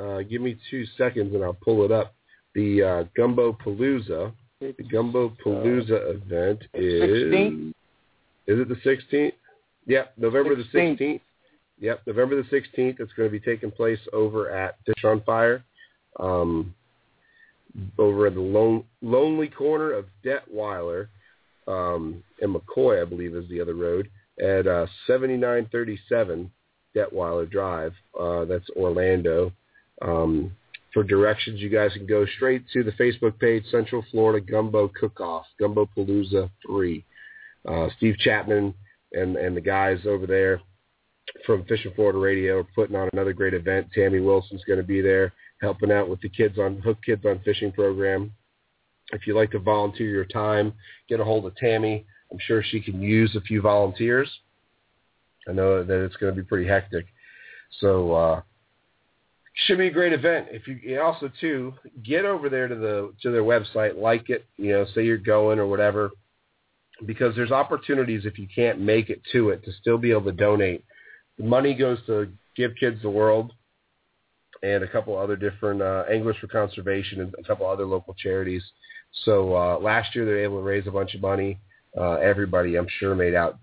Uh, give me two seconds and I'll pull it up. The uh, Gumbo Palooza, the Gumbo Palooza event is 16th? is it the 16th? Yep, November 16th. the 16th. Yep, November the 16th. It's going to be taking place over at Fish on Fire, um, over at the lone, lonely corner of Daetwyler um, and McCoy, I believe, is the other road at uh, 7937 Daetwyler Drive. Uh, that's Orlando. Um, for directions, you guys can go straight to the Facebook page, Central Florida Gumbo Cook-Off, Gumbo Palooza 3. Uh, Steve Chapman and, and the guys over there from Fishing Florida Radio are putting on another great event. Tammy Wilson's going to be there helping out with the kids on Hook Kids on Fishing program. If you'd like to volunteer your time, get a hold of Tammy. I'm sure she can use a few volunteers. I know that it's going to be pretty hectic. So uh, should be a great event. If you also too get over there to the to their website, like it, you know, say you're going or whatever, because there's opportunities if you can't make it to it to still be able to donate. The money goes to Give Kids the World and a couple other different uh, Anglers for Conservation and a couple other local charities. So uh, last year they were able to raise a bunch of money. Uh, everybody, I'm sure, made out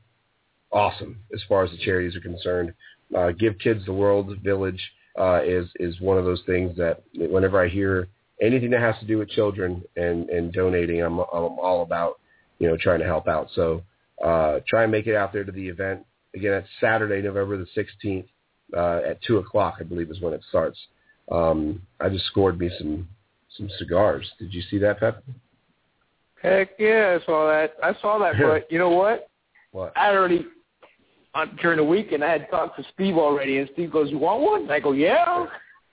awesome as far as the charities are concerned. Uh, Give Kids the World Village uh, is is one of those things that whenever I hear anything that has to do with children and and donating, I'm I'm all about you know trying to help out. So uh, try and make it out there to the event. Again, it's Saturday, November the 16th uh, at two o'clock, I believe, is when it starts. Um, I just scored me some some cigars. Did you see that, Pep? Heck yeah, I saw that. I saw that, but you know what? What? I already on, during the week, and I had talked to Steve already, and Steve goes, "You want one?" And I go, "Yeah."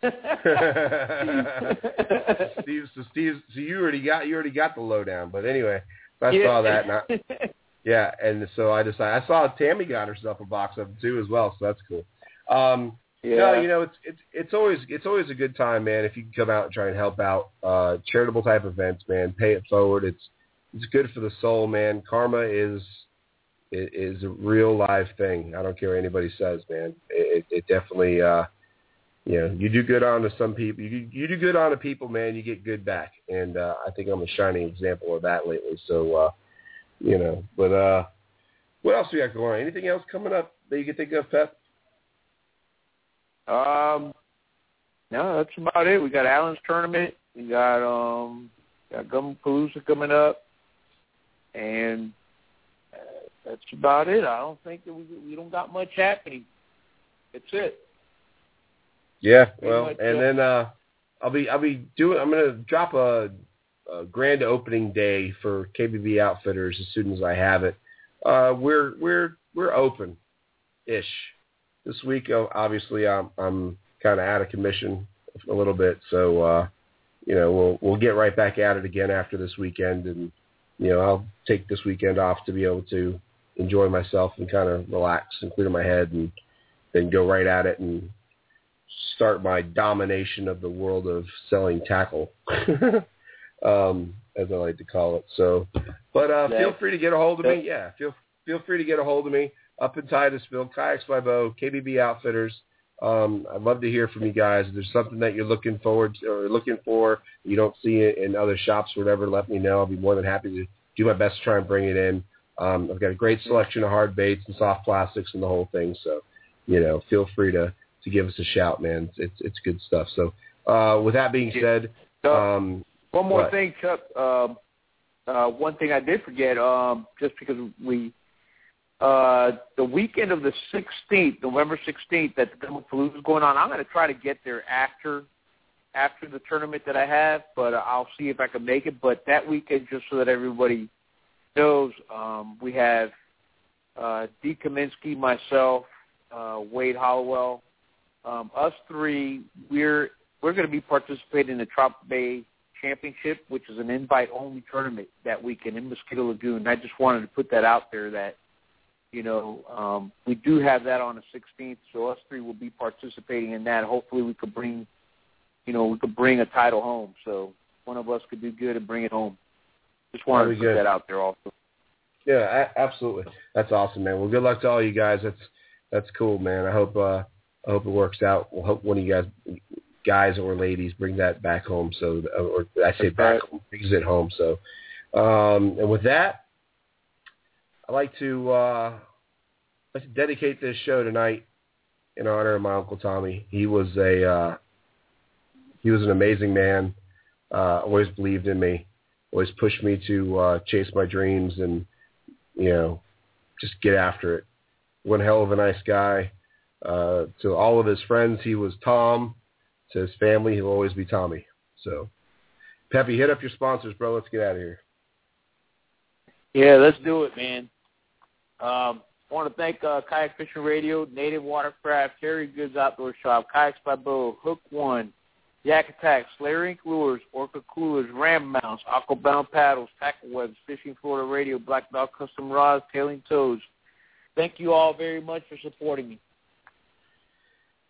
Steve, so Steve, so you already got you already got the lowdown. But anyway, I yeah. saw that. And I, yeah, and so I decided I saw Tammy got herself a box of them too as well, so that's cool. Um, yeah. No, you know it's it's it's always it's always a good time, man. If you can come out and try and help out, uh, charitable type events, man. Pay it forward. It's it's good for the soul, man. Karma is it is a real live thing. I don't care what anybody says, man. It, it definitely, uh, you know, you do good on to some people. You you do good on to people, man. You get good back, and uh, I think I'm a shining example of that lately. So, uh, you know, but uh, what else we got going on? Anything else coming up that you can think of, Pep? Um, no, that's about it. We got Allen's tournament. We got um, got Gumbo Palooza coming up, and that's about it. I don't think that we we don't got much happening. That's it. Yeah, Pretty well, and then uh, I'll be I'll be doing. I'm gonna drop a, a grand opening day for KBB Outfitters as soon as I have it. Uh, we're we're we're open, ish. This week, uh, obviously, I'm I'm kind of out of commission a little bit, so uh, you know we'll we'll get right back at it again after this weekend, and you know, I'll take this weekend off to be able to enjoy myself and kind of relax and clear my head and then go right at it and start my domination of the world of selling tackle, um, as I like to call it. So, but uh, feel free to get a hold of me. Yeah, feel feel free to get a hold of me up in Titusville, Kayaks by Bo, KBB Outfitters. Um, I'd love to hear from you guys. If there's something that you're looking forward to or looking for, you don't see it in other shops or whatever, let me know. I'll be more than happy to do my best to try and bring it in. Um, I've got a great selection of hard baits and soft plastics and the whole thing. So, you know, feel free to, to give us a shout, man. It's, it's good stuff. So, uh, with that being said, um, one more what? thing, Chuck. Um, uh, one thing I did forget, um, just because we uh, the weekend of the 16th, November 16th, that the Palooza is going on. I'm going to try to get there after after the tournament that I have, but I'll see if I can make it. But that weekend, just so that everybody knows, um, we have uh, Dee Kaminski, myself, uh, Wade Hollowell, um, us three. We're we're going to be participating in the Trop Bay Championship, which is an invite-only tournament that weekend in Mosquito Lagoon. I just wanted to put that out there that you know, um, we do have that on the 16th, so us three will be participating in that. Hopefully, we could bring, you know, we could bring a title home. So one of us could do good and bring it home. Just wanted to put that out there, also. Yeah, a- absolutely. That's awesome, man. Well, good luck to all you guys. That's that's cool, man. I hope uh, I hope it works out. We'll hope one of you guys, guys or ladies, bring that back home. So, or I say back home, brings it home. So, um, and with that, I'd like to uh, like to dedicate this show tonight in honor of my uncle Tommy. He was a uh, he was an amazing man. Uh, always believed in me. Always pushed me to uh, chase my dreams and you know just get after it. One hell of a nice guy. Uh, to all of his friends, he was Tom. To his family, he'll always be Tommy. So, Peppy, hit up your sponsors, bro. Let's get out of here. Yeah, let's do it, man. Um, I want to thank uh, Kayak Fishing Radio, Native Watercraft, Harry Goode's Outdoor Shop, Kayaks by Bo, Hook One, Yak attacks, Slayer ink Lures, Orca Coolers, Ram Mounts, Aquabound Paddles, Tackle Webs, Fishing Florida Radio, Black Dog Custom Rods, Tailing Toes. Thank you all very much for supporting me.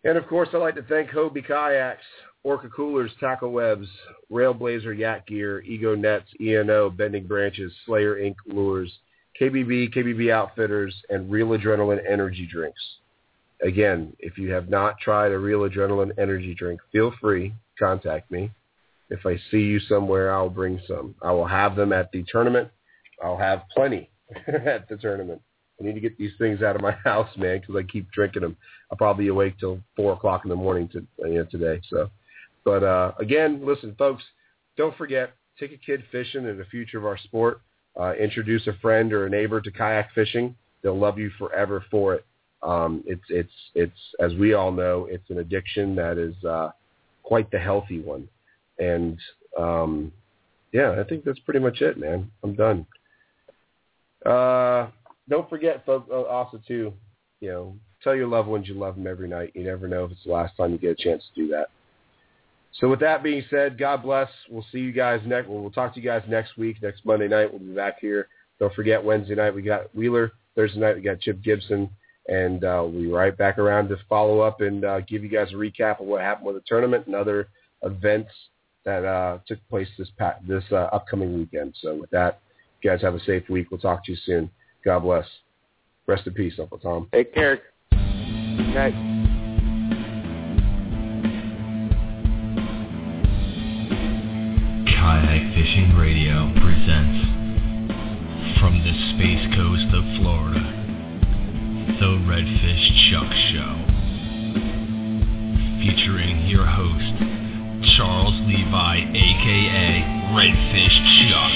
And of course, I'd like to thank Hobie Kayaks, Orca Coolers, Tackle Webs, Railblaza Yak Gear, Ego Nets, ENO, Bending Branches, Slayer Ink Lures, KBB, KBB Outfitters, and Real Adrenaline Energy Drinks. Again, if you have not tried a Real Adrenaline Energy Drink, feel free, contact me. If I see you somewhere, I'll bring some. I will have them at the tournament. I'll have plenty at the tournament. I need to get these things out of my house, man, because I keep drinking them. I'll probably awake till four o'clock in the morning to, you know, today. So, but uh, again, listen, folks, don't forget, take a kid fishing in the future of our sport. Uh, introduce a friend or a neighbor to kayak fishing. They'll love you forever for it. Um, it's it's it's as we all know, it's an addiction that is uh, quite the healthy one. And um, yeah, I think that's pretty much it, man. I'm done. Uh, don't forget, folks, uh, also too, you know, tell your loved ones you love them every night. You never know if it's the last time you get a chance to do that. So with that being said, God bless. We'll see you guys next. Well, we'll talk to you guys next week, next Monday night. We'll be back here. Don't forget Wednesday night we got Wheeler. Thursday night we got Chip Gibson, and uh, we'll be right back around to follow up and uh, give you guys a recap of what happened with the tournament and other events that uh, took place this pa- this uh, upcoming weekend. So with that, you guys have a safe week. We'll talk to you soon. God bless. Rest in peace, Uncle Tom. Take care. Good night. Kayak Fishing Radio presents from the space coast of Florida, the Redfish Chuck Show. Featuring your host, Charles Levi, aka Redfish Chuck,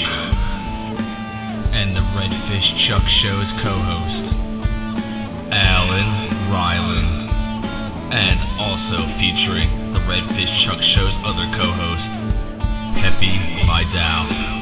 and the Redfish Chuck Show's co-host, Alan Ryland, and also featuring the Redfish Chuck Show's other co-host, Peppy Vidal.